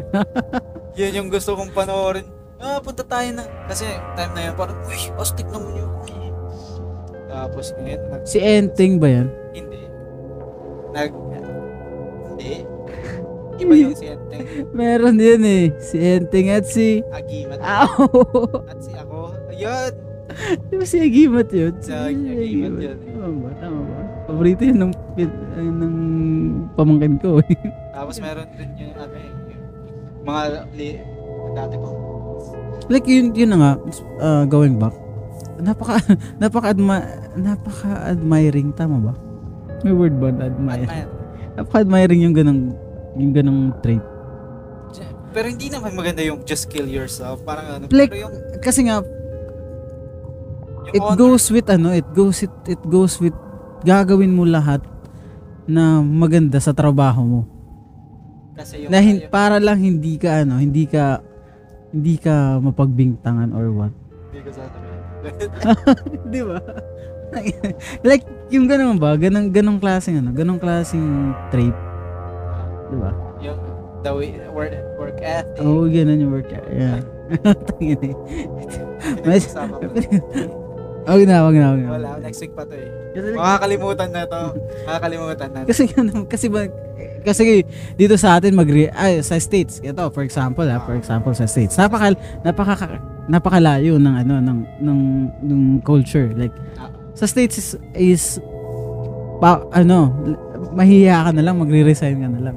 yun yung gusto kong panoorin. Ah, punta tayo na. Kasi time na yun, parang, uy, astig naman yun. Tapos ngayon, nag, Si Enteng ba yan? hindi. Nag, hindi. Iba yung si Enteng, Meron yun eh. Si Enteng at si... Agimat. Ow! At si ako, ayun. Di ba si Agimat yun? Si Agimat yun. Tama ba? Tama ba? Paborito yun ng, ng pamangkin ko eh. Tapos meron din yung ano eh, mga li, dati ko. like yun, yun na nga, uh, going back. Napaka, napaka, adma, napaka admiring, tama ba? May word ba na admire? Admire. Napaka admiring yung ganong, yung ganong trait. Pero hindi naman maganda yung just kill yourself. Parang ano, Like, pero yung, Kasi nga, yung it honor- goes with ano, it goes it, it goes with gagawin mo lahat na maganda sa trabaho mo. kasi yung, Na hin- yung- para lang hindi ka ano, hindi ka hindi ka mapagbintangan or what. hindi ko sasabihin. 'Di ba? like yung ganun ba? Ganong ganong klaseng ano, ganong klaseng trait, 'di ba? yung the way, work, work ethic. Oo, oh, ganun yung work. Yeah. Tangin eh. Mas- Pinag-usama ko. Wag na, wag na, wag na. Wala, next week pa to eh. Kasi, Makakalimutan na to. Makakalimutan na. kasi kasi ba kasi dito sa atin mag ay sa states ito for example ha, for example sa states napaka napaka napakalayo ng ano ng ng ng culture like Ah. sa states is, is pa, ano mahihiya ka na lang magre-resign ka na lang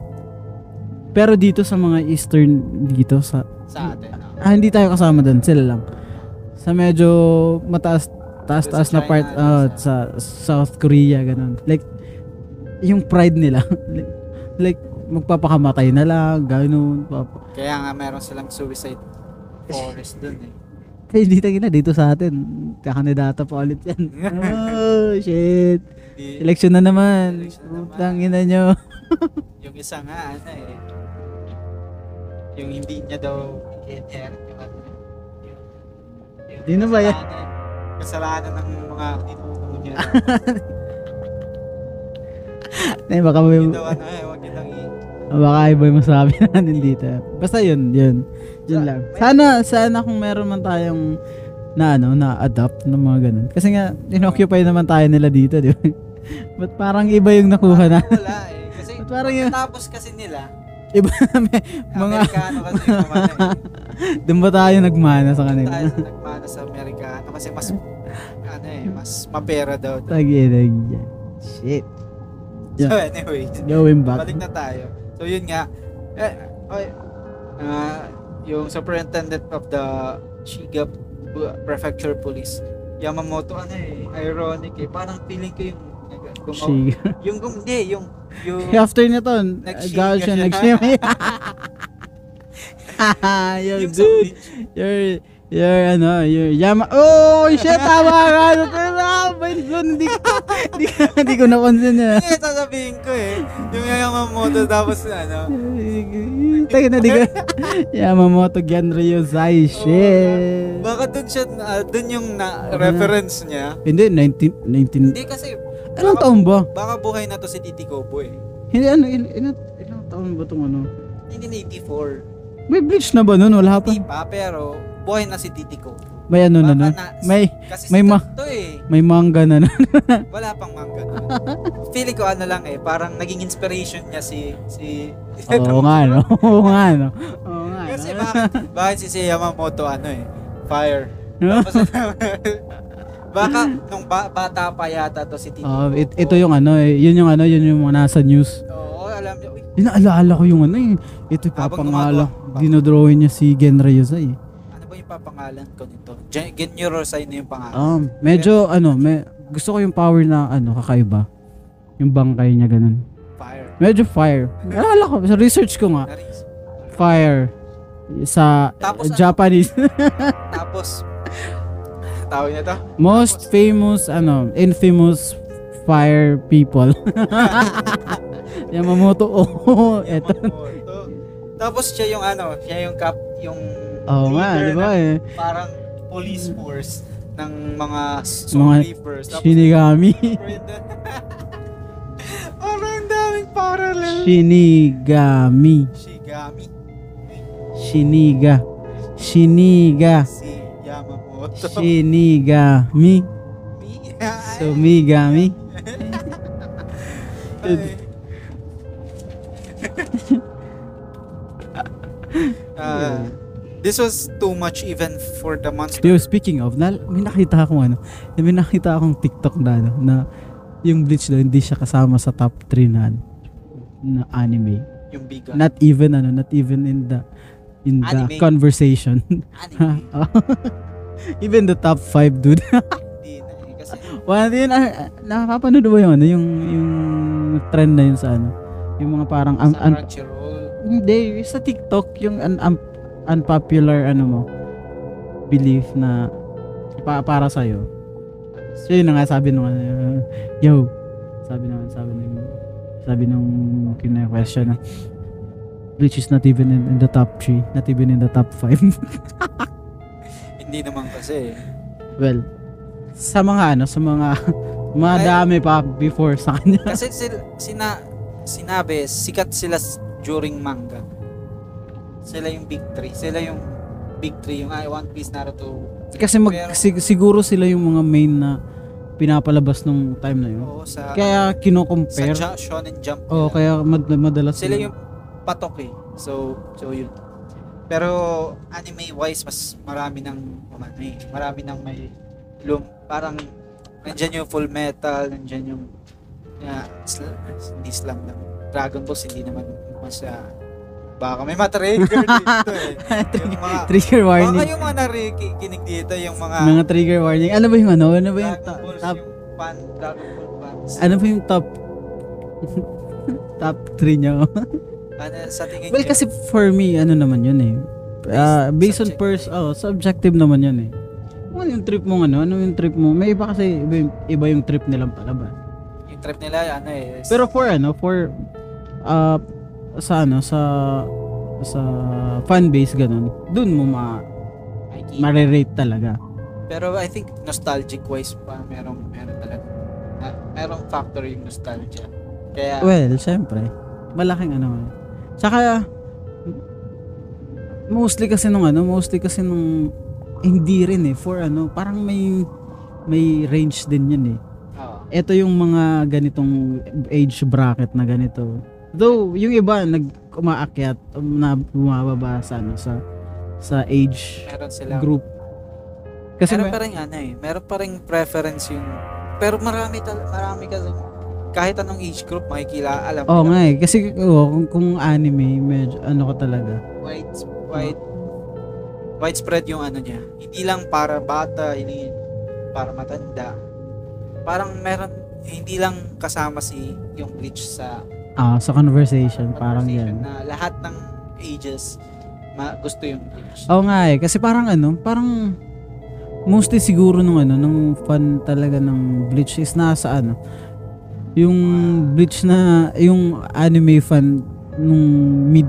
pero dito sa mga eastern dito sa sa atin. ah, hindi tayo kasama doon sila lang sa medyo mataas taas taas na part ah, sa South Korea ganun like yung pride nila like, like magpapakamatay na lang ganun papa. Kaya nga meron silang suicide forest dun eh. kaya hindi tayo na dito sa atin kakandidata pa ulit yan oh shit election na naman Election na naman. utang ina nyo yung isa nga, ano eh. Yung hindi niya daw i-inherit yung ano. Yung, yung Di na ba yan? kasalanan- ng mga ninuno niya. ay baka may daw ano eh, wag niyo lang i- baka iba yung masabi natin dito. Basta yun yun. Yun lang. sana sana kung meron man tayong na ano na adapt ng mga ganun. Kasi nga inoccupy naman tayo nila dito di ba? Ba't parang iba yung nakuha na? Wala eh. Kasi Ba't parang yun- tapos kasi nila, iba may, mga Amerikano kasi yung mamana eh. doon ba tayo nagmana sa kanila tayo sa nagmana sa Amerikano kasi mas ano eh, mas mapera daw. Taginig yan. Shit. So anyway, Going back. balik na tayo. So yun nga, eh, okay, ah, yung superintendent of the Shiga Prefecture Police, Yamamoto, ano eh, ironic eh, parang feeling ko yung gumawa, She. yung hindi, yung, yung, After nito, Nag-shiga gal siya, siya. nag-shimmy. Yo, yung dude, you're, you're, ano, you're, yama, oh, shit, tama ka, ano, pero, ah, my God, hindi ko, hindi ko, hindi ko na-concern yan. Hindi, sasabihin ko eh, yung Yamamoto tapos ano, Tayo na, di ko, Yamamoto Genryo Zai, shit. baka dun siya, ah, dun yung na, reference niya. Hindi, 19, 19, Hindi kasi, anong taon ba? baka buhay na to si Titi Kobo eh. Hindi, ano, il, ilang, ilang taon ba itong ano? 1984. May bleach na ba nun? Wala pa. Hindi pa, pero buhay na si Titi Kobo. May ano na Baka nun. na- May, Kasi may ma- to eh. may manga na nun. Wala pang manga. Feeling ko ano lang eh, parang naging inspiration niya si si Oo nga, no? Oo nga, no? Oo nga, Kasi bakit, bakit si Yamamoto ano eh, fire. Tapos, baka nung ba- bata pa yata to si Tito. Oh, it- ito yung ano, eh, yun yung ano, yun yung mga nasa news. Oo, alam niyo. Uy, Yun, naalala ko yung ano eh. Ito yung Habang papangala. gumagawa. Dinodrawing niya si Genra Yosai. eh. ano ba yung papangalan ko nito? Gen- Genyo Rosai na yung pangalan. Um, medyo ano, may, gusto ko yung power na ano, kakaiba. Yung bangkay niya ganun. Fire. Medyo fire. Naalala ko, sa research ko nga, Naris. fire sa Tapos ano? Japanese. Tapos, tawag niya to? Most famous, ano, infamous fire people. Yamamoto, oh, eto. Tapos siya yung ano, siya yung cap, yung Oo nga, di ba eh. parang police force ng mga Mga soul reapers. Tapos, Shinigami. parang ang daming parallel. Shinigami. Shigami. Shiniga. Shiniga. Yamamoto. Shinigami. Mi. Sumigami. Ah, this was too much even for the monster. Yo, speaking of, na, may nakita akong ano, may nakita akong TikTok na ano, na yung Bleach daw hindi siya kasama sa top 3 na na anime. Yung big gun. Not even ano, not even in the in the Anime. conversation. Anime. even the top 5, dude. Hindi na eh. Kasi Wala din ah, nakapanood ba yung ano, yung yung trend na yun sa ano? Yung mga parang sa Crunchyroll. hindi sa TikTok yung un- un- unpopular ano mo belief na pa- para sa iyo. So yun na nga sabi nung ano, yo, sabi naman sabi nung sabi nung kina-question na which is not even in, in the top 3, not even in the top 5. Hindi naman kasi. well, sa mga ano, sa mga madami pa before sa kanya. Kasi sila, sina, sinabi, sikat sila during manga. Sila yung big three. Sila yung big three. Yung ah, One Piece, Naruto. Kasi mag, Pero- sig- siguro sila yung mga main na pinapalabas nung time na yun. Oo, sa, Kaya sa kino-compare. Ja- Shonen Jump. Oo, kaya mad- madalas Sila yung patok eh. So, so yun. Pero anime wise mas marami ng ano eh, marami ng may lum, parang nandiyan yung full metal, nandiyan yung yeah, sl- hindi slam lang. Dragon Ball hindi naman mas ah, baka may matrigger dito eh. yung mga trigger baka warning. yung mga narikinig dito yung mga Mga trigger warning. Ano ba yung ano? Ano ba yung Balls, top yung fan, Dragon Ball fans. ano ba yung top top 3 nyo? Ano, sa tingin well, niyo, kasi for me, ano naman yun eh. Ah, based on pers oh, subjective naman yun eh. Ano yung trip mo ano? Ano yung trip mo? May iba kasi iba yung, iba yung trip nilang palabas. yung trip nila ano eh. Pero for ano, for uh, sa ano, sa sa fan base ganun, dun mo ma Mikey. ma-rate talaga. Pero I think nostalgic wise pa merong meron talaga na, merong factor yung nostalgia. Kaya Well, syempre, malaking ano. eh. Tsaka mostly kasi nung ano, mostly kasi nung hindi rin eh for ano, parang may may range din yun eh. Ito yung mga ganitong age bracket na ganito. Though yung iba nag umaakyat um, na bumababa sa ano sa sa age meron sila. group. Kasi meron may- pa rin ano eh, meron pa rin preference yung pero marami tal marami kasi kahit anong age group makikila alam Oh nga eh kasi oh, kung, kung anime medyo ano ka talaga. wide wide widespread yung ano niya. Hindi lang para bata, hindi para matanda. Parang meron hindi lang kasama si yung bleach sa Ah, sa conversation, parang yan. na lahat ng ages ma- gusto yung bleach. Oo nga eh, kasi parang ano, parang mostly siguro nung ano, nung fan talaga ng Bleach is nasa ano, yung Bleach na, yung anime fan nung mid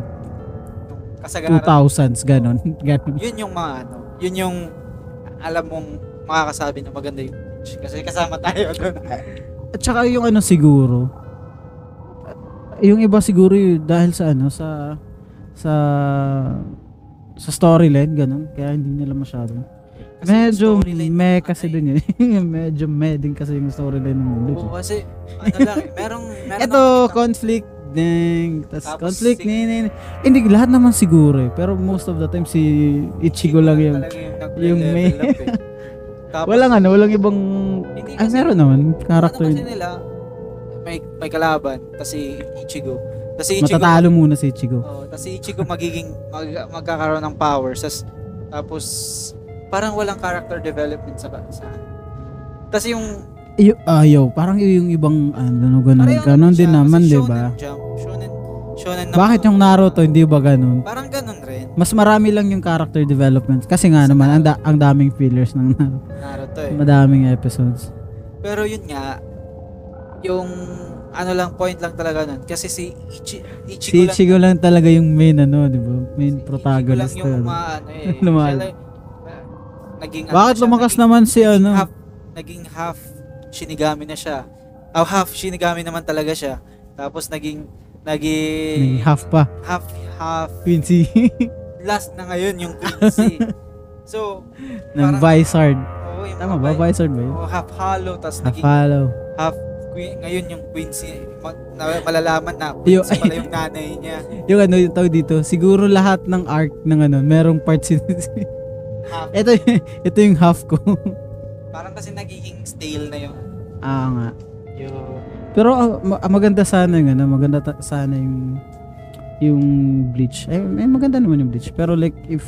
Kasagaran 2000s, ganon. ganon. yun yung mga ano, yun yung alam mong makakasabi na maganda yung bleach. Kasi kasama tayo doon. At saka yung ano siguro, yung iba siguro yung dahil sa ano, sa, sa, sa storyline, ganon. Kaya hindi nila masyado. Kasi Medyo me ano kasi eh. yun. Medyo me din kasi yung storyline ng Bleach. Oo, kasi ano lang, eh, merong meron Ito, conflict ding tas Tapos conflict si- ni, ni, ni- hindi lahat naman siguro eh pero most of the time si Ichigo lang yung yung, yung may- eh. Tapos, walang ano walang ibang Hindi ay kasi- meron naman character Ano kasi nila, may, may kalaban, tas si Ichigo. Tas si Ichigo, matatalo muna si Ichigo oh, tas si Ichigo magiging, mag, magkakaroon ng powers. Tas, tapos, parang walang character development sa sa Tas yung, Iyo, ayaw parang yung ibang ano ganun ganun din siya, naman di ba Jump, shonen, shonen na bakit yung Naruto hindi ba ganun Parang ganun rin, mas marami lang yung character development kasi nga Sa naman ang, da- ang daming fillers ng Naruto Naruto eh. madaming episodes Pero yun nga, yung ano lang, point lang talaga nun. Kasi si Ichi, Ichigo si lang Ichigo lang talaga yung main ano di ba main Ichigo lang protagonist yung talaga. maano eh. Lumal. Siya lang- naging ano Bakit siya, lumakas naging- naman si naging ano? Half, naging half Shinigami na siya. Oh, half Shinigami naman talaga siya. Tapos naging naging half pa. half half Quincy. last na ngayon yung Quincy. so, ng Vizard. oh, yung Tama ba? vi- Vizard ba yun? oh, half hollow tapos Half naging follow. half ngayon yung Quincy ma- na, malalaman na Quincy pala yung nanay niya. Yung ano yung tawag dito, siguro lahat ng arc ng ano, merong parts in Half, ito, ito yung half ko. parang kasi nagiging stale na yung ah nga. yung Pero ah, maganda sana yung ano, maganda ta- sana yung yung Bleach. Eh, eh, maganda naman yung Bleach. Pero like if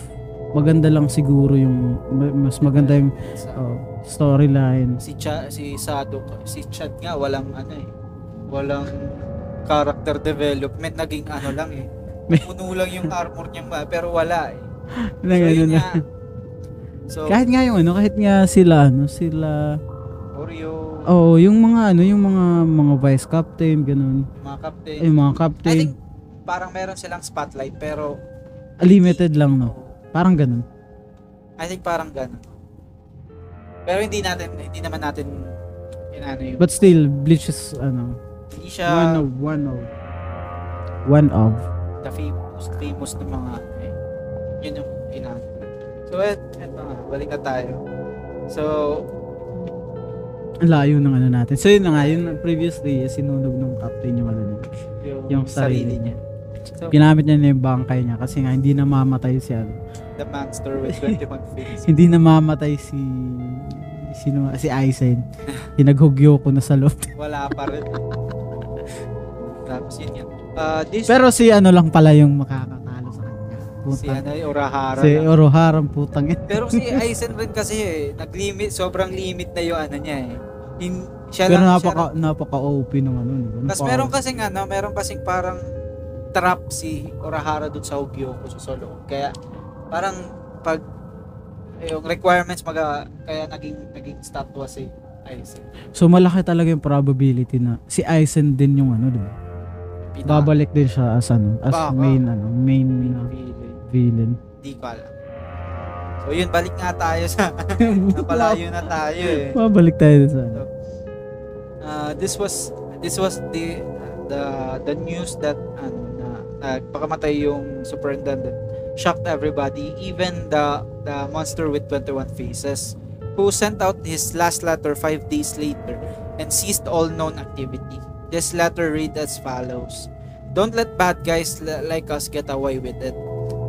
maganda lang siguro yung ma- mas maganda yung oh, storyline. si Cha, si Sado, si Chad nga walang ano eh. Walang character development naging ano lang eh. Puno lang yung armor niya pero wala eh. Na So, ganun yun na. nga. So, Kahit nga yung ano, kahit nga sila ano, sila Oreo, Oh, yung mga ano, yung mga mga vice captain, ganun. mga captain. Ay, mga I captain, think parang meron silang spotlight pero limited lang, no? Parang ganun. I think parang gano'n. Pero hindi natin, hindi naman natin inano yung, But still, Bleach is, ano, hindi one siya of, one of, one of. the famous, famous ng mga, eh, yun yung. So, et, eto nga, balik na tayo. So, layo ng ano natin. So yun na nga, yun previously, sinunog ng captain yung ano niya. yung, Yung sarili niya. So, Ginamit niya na yung bangkay niya kasi nga hindi namamatay si ano. the monster with 21 faces. Hindi namamatay si sino si Aizen. Hinaghugyo ko na sa loob. Wala pa rin. Tapos yun yan. Uh, this, Pero si ano lang pala yung kanya. Si Putang. ano, Urahara Si lang. Oroharan putang. Pero si Aizen rin kasi eh, nag-limit, sobrang limit na yung ano niya eh. In, siya Pero lang, napaka siya napaka OP nung ano. di ba? Tapos meron kasing ano, meron kasing parang trap si Urahara dun sa Hogyoko sa solo. Kaya parang pag yung requirements maga kaya naging naging statwa si Aizen. So malaki talaga yung probability na si Aizen din yung ano, di ba? Pinaka- Babalik din siya as ano, as Baka. main ano, main na villain. Villain. Di ko alam. So yun, balik nga tayo sa napalayo na tayo eh. Babalik tayo sa ano. Uh, this was this was the the the news that ano na nagpakamatay yung superintendent shocked everybody even the the monster with 21 faces who sent out his last letter 5 days later and ceased all known activity this letter read as follows don't let bad guys li- like us get away with it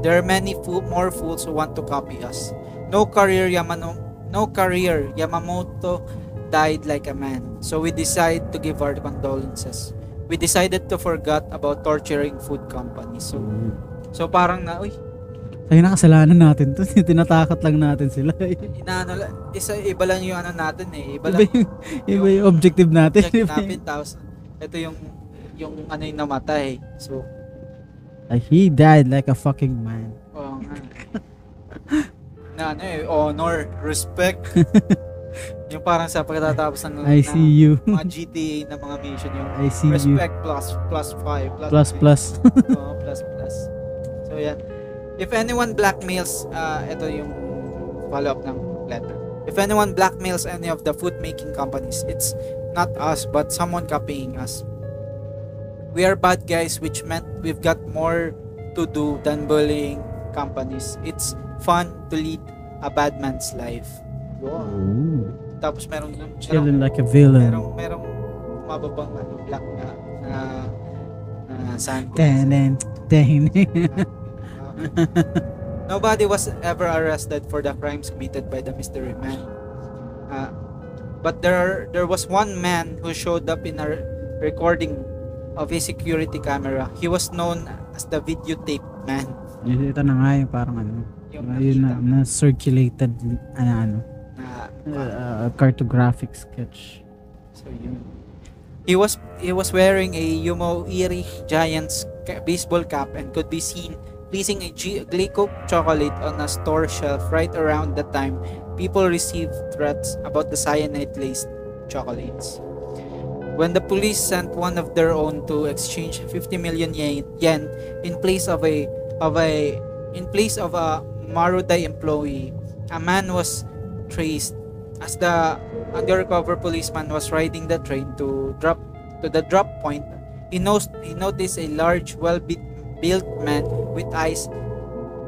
there are many fool- more fools who want to copy us no career Yamano no career Yamamoto died like a man. So we decided to give our condolences. We decided to forget about torturing food companies. So, so parang na, uy, Ay nakasalanan natin to. Tinatakot lang natin sila. inaano lang, isa, iba lang yung ano natin eh. Iba Iba lang yung, iba yung objective natin. yung natin. Tapos, ito yung, yung ano yung namatay. So, Like, he died like a fucking man. oo nga. na ano eh, honor, respect. yung parang sa pagkatapos ng I see you. ng mga GTA na mga mission yung I see you. respect plus plus 5 plus Plus three. plus. Oo, plus plus. So yan. If anyone blackmails, uh, ito yung follow-up ng letter. If anyone blackmails any of the food making companies, it's not us but someone copying us. We are bad guys which meant we've got more to do than bullying companies. It's fun to lead a bad man's life. Ooh. Tapos merong merong, Feeling like a villain. merong, merong mababang ano, black na na, na sand. Tenen, tenen. Nobody was ever arrested for the crimes committed by the mystery man. Uh, but there are, there was one man who showed up in a recording of a security camera. He was known as the videotape man. Ito na nga yung parang ano. Yung Ayun na, na circulated ano, ano na uh, cartographic sketch. So yun. He was he was wearing a Yumo-iri Giants baseball cap and could be seen placing a G- Glico chocolate on a store shelf right around the time people received threats about the cyanide-laced chocolates. When the police sent one of their own to exchange 50 million yen, yen in place of a of a in place of a Marudai employee, a man was traced as the undercover policeman was riding the train to drop to the drop point, he, knows, he noticed a large, well-built man with eyes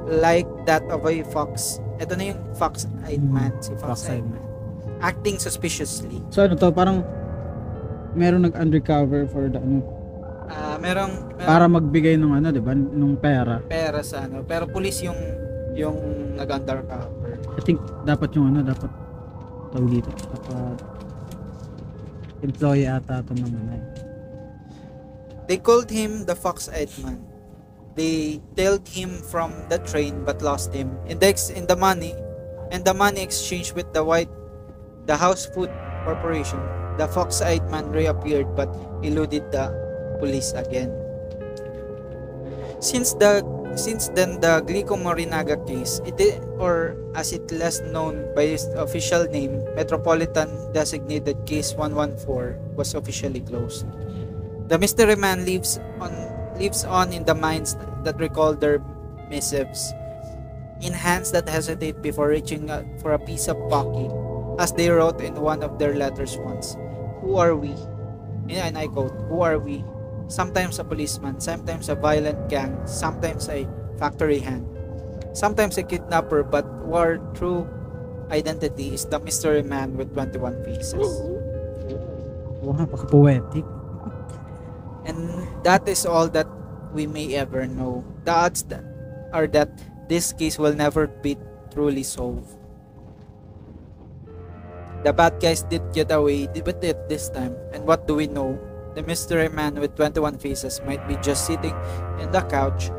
like that of a fox. Ito na yung fox-eyed man, si fox-eyed fox-eyed man. Acting suspiciously. So ano to, parang meron nag-undercover for the ano, Ah, merong, merong para magbigay ng ano, 'di ba, nung pera. pera sa ano, pero police yung yung nag-undercover. I think dapat yung ano, dapat tawag dito, dapat employee ata ito ng ano. They called him the fox-eyed man. They tailed him from the train but lost him. In the, ex- in the money, and the money exchanged with the white, the House Food Corporation, the fox-eyed man reappeared but eluded the police again. Since the since then the Glico Morinaga case, it or as it less known by its official name, Metropolitan Designated Case 114 was officially closed. The mystery man lives on lives on in the minds that recall their missives, in hands that hesitate before reaching for a piece of pocky, as they wrote in one of their letters once. Who are we? And I quote, Who are we? Sometimes a policeman, sometimes a violent gang, sometimes a factory hand, sometimes a kidnapper, but our true identity is the mystery man with 21 faces. Wow, napaka-poetic. And that is all that we may ever know. The odds that are that this case will never be truly solved. The bad guys did get away with it this time. And what do we know? The mystery man with 21 faces might be just sitting in the couch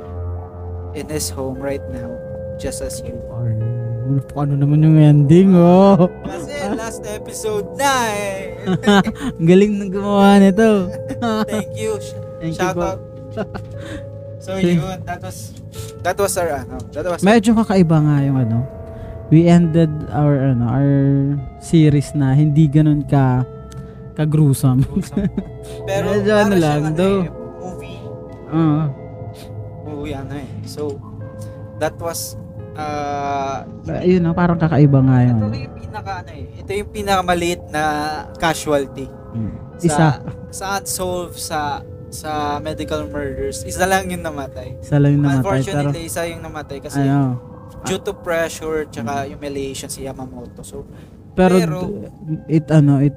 in his home right now, just as you are. Ano, ano naman yung ending, oh. Kasi last episode na eh. Ang galing ng gumawa nito. Thank you. Thank you Shout po. out. So yun, that was that was our ano, that was Medyo kakaiba nga yung ano. We ended our ano, our series na hindi ganun ka ka-gruesome. gruesome. Pero Medyo ano lang, siyang though. eh, movie. Oo. Movie ano eh. So that was uh ayun na, parang kakaiba nga yung ito ano. yung pinaka ano eh. Ito yung pinakamaliit na casualty Mm. sa Isa. sa unsolved sa sa medical murders. Isa lang yung namatay. Isa lang yung namatay. Pero, Unfortunately, isa yung namatay kasi ano, due to pressure tsaka humiliation si Yamamoto. So pero, Pero- it ano, it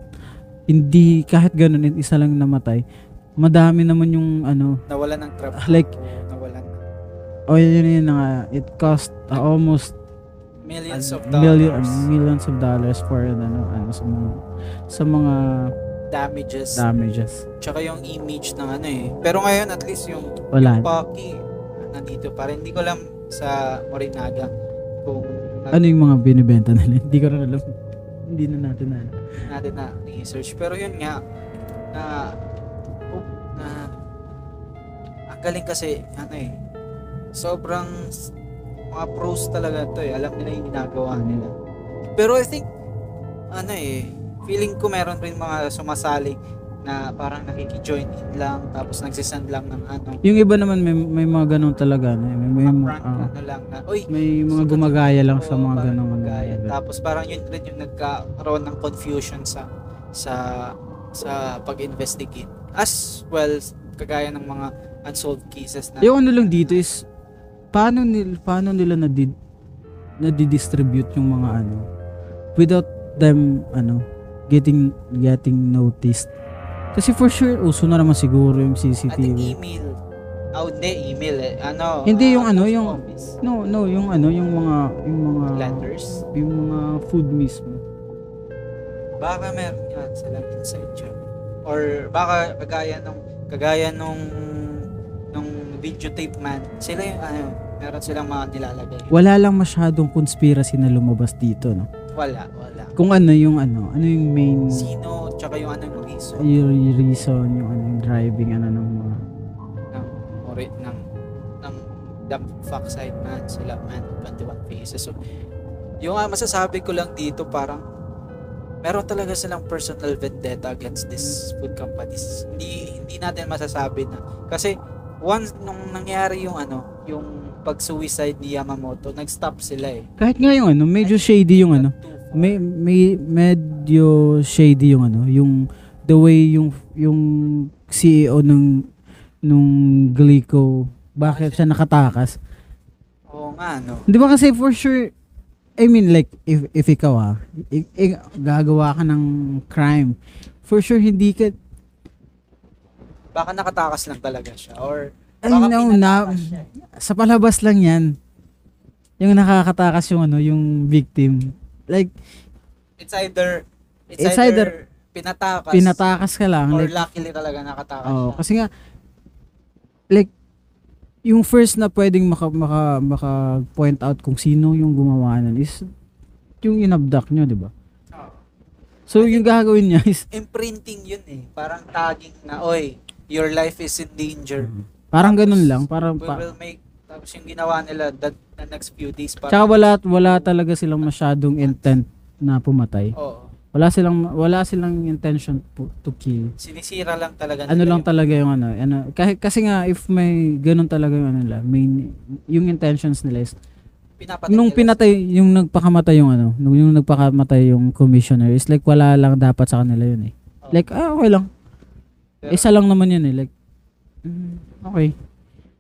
hindi kahit ganun it, isa lang namatay. Madami naman yung ano, nawalan ng trabaho. like nawalan oh yun yun na nga, it cost uh, almost millions a of dollars. million, millions of dollars for ano, ano sa mga sa mga damages damages. tsaka yung image ng ano eh. Pero ngayon at least yung Wala. Pocky nandito pa rin. Hindi ko alam sa Morinaga kung Ano yung mga binibenta nila? Hindi ko rin alam. Hindi na natin na. natin na research. Pero yun nga na oh, na ang galing kasi ano eh sobrang mga pros talaga to eh. Alam nila yung ginagawa nila. Pero I think ano eh feeling ko meron rin mga sumasali na parang nakiki-join in lang tapos nagsisend lang ng ano Yung iba naman may, may mga ganun talaga. no? May, may, mga- prank ah, ano lang na uy may mga gumagaya lang sa mga parang ganun. gumagaya. Tapos parang yun rin yung nagkaroon ng confusion sa sa sa pag-investigate. As well kagaya ng mga unsolved cases na Yung ano lang dito is paano nila paano nila na did nadidistribute yung mga ano without them ano getting getting noticed. Kasi for sure uso na naman siguro yung CCTV. email. Ah, hindi, email eh. Ano? Hindi, ah, yung ano, post yung- office. No, no, yung ano, yung mga yung mga Letters. yung mga food mismo. Baka meron yan silang inside job. Or baka kagaya nung kagaya nung nung videotape man. Sila yung ano, meron silang mga nilalagay. Wala lang masyadong conspiracy na lumabas dito, no. Wala, wala. Kung ano yung ano, ano yung main Sino tsaka yung anong reason yung reason, yung ano yung driving ano ng mga ng ori ng ng the fuck side man sila man 21 faces. So yung ah, masasabi ko lang dito parang meron talaga silang personal vendetta against these food companies. Hindi hindi natin masasabi na kasi once nung nangyari yung ano, yung pag-suicide ni Yamamoto, nag-stop sila eh. kahit nga yung ano, medyo shady yung ano, may may medyo shady yung ano, yung the way yung yung CEO ng nung Glico bakit siya nakatakas. Oo nga no. Di ba kasi for sure I mean like if if ikaw ah, i- i- gagawa ka ng crime, for sure hindi ka Baka nakatakas lang talaga siya or Know na sa palabas lang 'yan. Yung nakakatakas yung ano, yung victim. Like It's either it's, It's either, pinatakas, pinatakas ka lang or like luckily talaga nakatakas Oh, siya. kasi nga like yung first na pwedeng maka, maka, maka point out kung sino yung gumawa nun is yung inabduct nyo, di ba? So, yung gagawin niya is Imprinting yun eh. Parang tagging na, oy, your life is in danger. Parang Tapos, ganun lang. Parang, We pa, will make, tapos yung ginawa nila that, the next few days. tsaka Parang, wala, wala talaga silang masyadong intent na pumatay. oo. Wala silang, wala silang intention to, to kill. sinisira lang talaga. Ano nila lang yung- talaga yung ano, ano kasi, kasi nga if may ganun talaga yung ano nila, main, yung intentions nila is pinapatay nung nila. pinatay yung nagpakamatay yung ano, nung yung nagpakamatay yung commissioner is like wala lang dapat sa kanila yun eh. Oo. Like ah okay lang. Pero- Isa lang naman yun eh like mm, okay.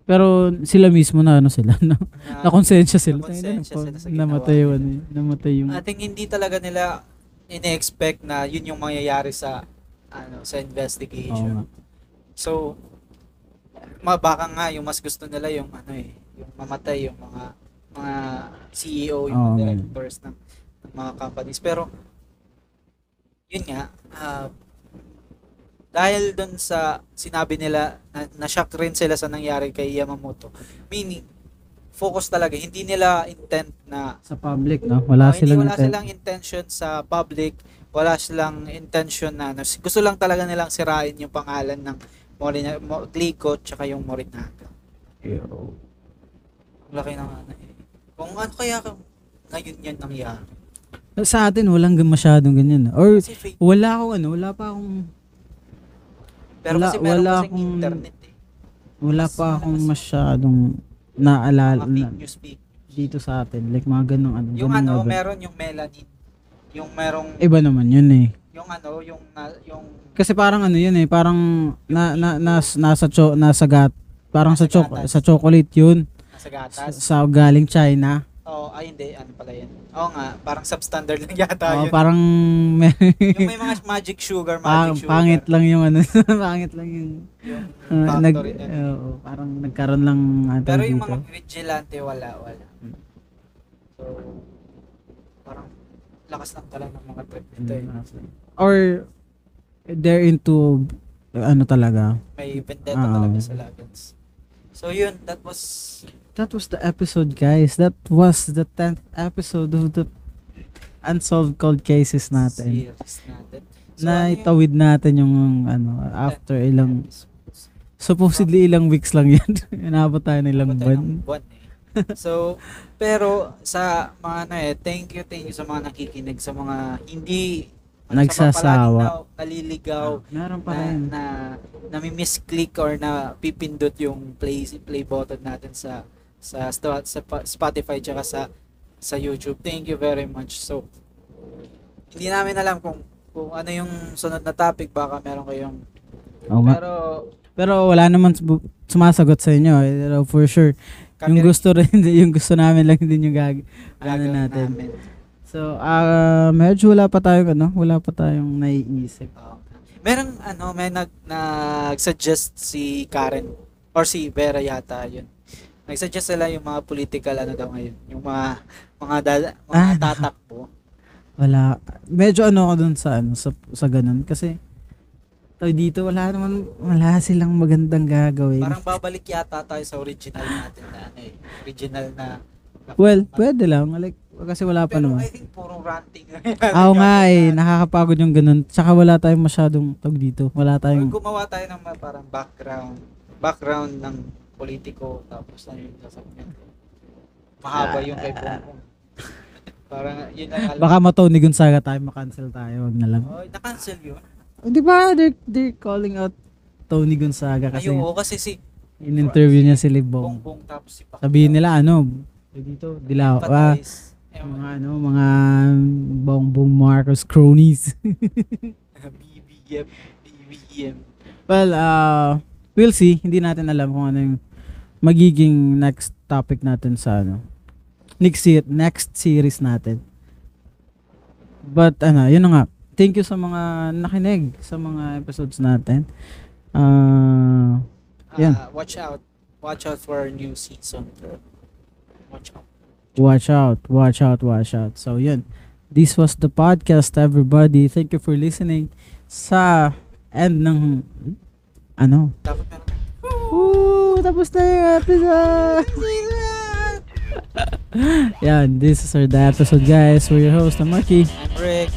Pero sila mismo na ano sila na, na, na konsensya sila. nakonsensya sila sa namatay yung ginawa ano, namatay yung I think hindi talaga nila ine-expect na yun yung mangyayari sa ano sa Oo investigation. nga. So ma baka nga yung mas gusto nila yung ano eh, yung mamatay yung mga mga CEO, yung Oo, mga directors ng, ng mga companies. Pero yun nga, ah, dahil doon sa sinabi nila na, na-shock rin sila sa nangyari kay Yamamoto. Meaning, focus talaga. Hindi nila intent na sa public no. Wala hindi silang wala intent. silang intention sa public, wala silang intention na, na gusto lang talaga nilang sirain yung pangalan ng Morina, Mo, Glico tsaka yung Morinaga. Ang laki ng ano eh. Kung ano kaya ka- ngayon yan nangyari. Sa atin walang masyadong ganyan. Or wala akong ano, wala pa akong Pero wala- kasi meron wala kasing akong- internet eh. wala Mas pa akong malakas. masyadong naalala na, news dito sa atin. Like mga ganong ano. Yung ganong ano, level. meron yung melanin. Yung merong, Iba naman yun eh. yung ano, yung, na- yung Kasi parang ano yun eh, parang na, na, nas, nasa cho, nasa gat, parang sa Nasa choco, gatas. sa chocolate yun. nasa Sa, gatas. sa galing China. Oo, ay hindi, ano pala yan. Oo nga, parang substandard lang yata Oo, yun. parang may, yung may mga magic sugar, pang, magic sugar. pangit lang yung ano, pangit lang yung Yung ah, nag, na. oo, parang nagkaroon lang ano Pero yung dito. mga vigilante, wala, wala. Hmm. So, parang lakas lang talaga ng mga trip nito eh. Or they're into ano talaga. May vendetta Ah. talaga sa Lagans. So yun, that was That was the episode, guys. That was the 10th episode of the unsolved cold cases natin. series natin. na ano yung itawid natin yung ano after 10 ilang supposedly ilang weeks lang yan. Inabot tayo ng ilang buwan. eh. so, pero sa mga ano eh, thank you, thank you sa mga nakikinig, sa mga hindi Nagsasawa. na- naliligaw, Meron pa na, rin. na, na click or na pipindot yung play play button natin sa sa sa Spotify tsaka sa sa YouTube. Thank you very much. So hindi namin alam kung kung ano yung sunod na topic baka meron kayong nga. pero Pero wala naman sum- sumasagot sa inyo. eh. Pero for sure, yung rin gusto rin, yung gusto namin lang din yung gag ano gagawin natin. namin. So, ah medyo wala pa tayong ano, wala pa tayong naiisip. Oo. Merong ano, may nag nag-suggest si Karen or si Vera yata yun. Nag-suggest sila yung mga political ano daw ngayon, yung mga mga dada, mga Ah, tatakbo. Wala. Medyo ano ako dun sa ano, sa, sa ganun. Kasi, tayo dito, wala naman, wala silang magandang gagawin. Parang babalik yata tayo sa original natin na ano eh, original na well, pwede lang. Like, kasi wala pa Pero naman. I think puro ranting. Oo nga eh, nakakapagod yung ganun. Tsaka wala tayong masyadong tag dito. Wala tayong, gumawa tayo ng parang background, background ng politiko tapos na yung sasabihin. Mahaba yung kay Bongbong. parang yun ang alam. baka matoni Gonzaga tayo, makancel tayo. Wag na lang. Oh, na-cancel yun. Oh, di ba, they're, they're calling out Tony Gonzaga kasi Ay, oo, kasi si in-interview niya si Libong. Bongbong tapos si Pacquiao. Sabihin nila ano, dito, dilaw. Ah. Ewan. mga ano, mga Bongbong Marcos cronies. BBM, BBM. well, uh, we'll see. Hindi natin alam kung ano yung magiging next topic natin sa ano. Next, se- next series natin. But ano, yun na nga. Thank you sa mga nakinig sa mga episodes natin. Uh, Yan. Ah, watch out. Watch out for our new season. Watch out. watch out, watch out, watch out. So yun. This was the podcast everybody. Thank you for listening sa end ng ano. Dapat meron. Woo! Tapos na yung episode! Yan, this is our the episode guys. We're your host, I'm Marky. I'm Rick.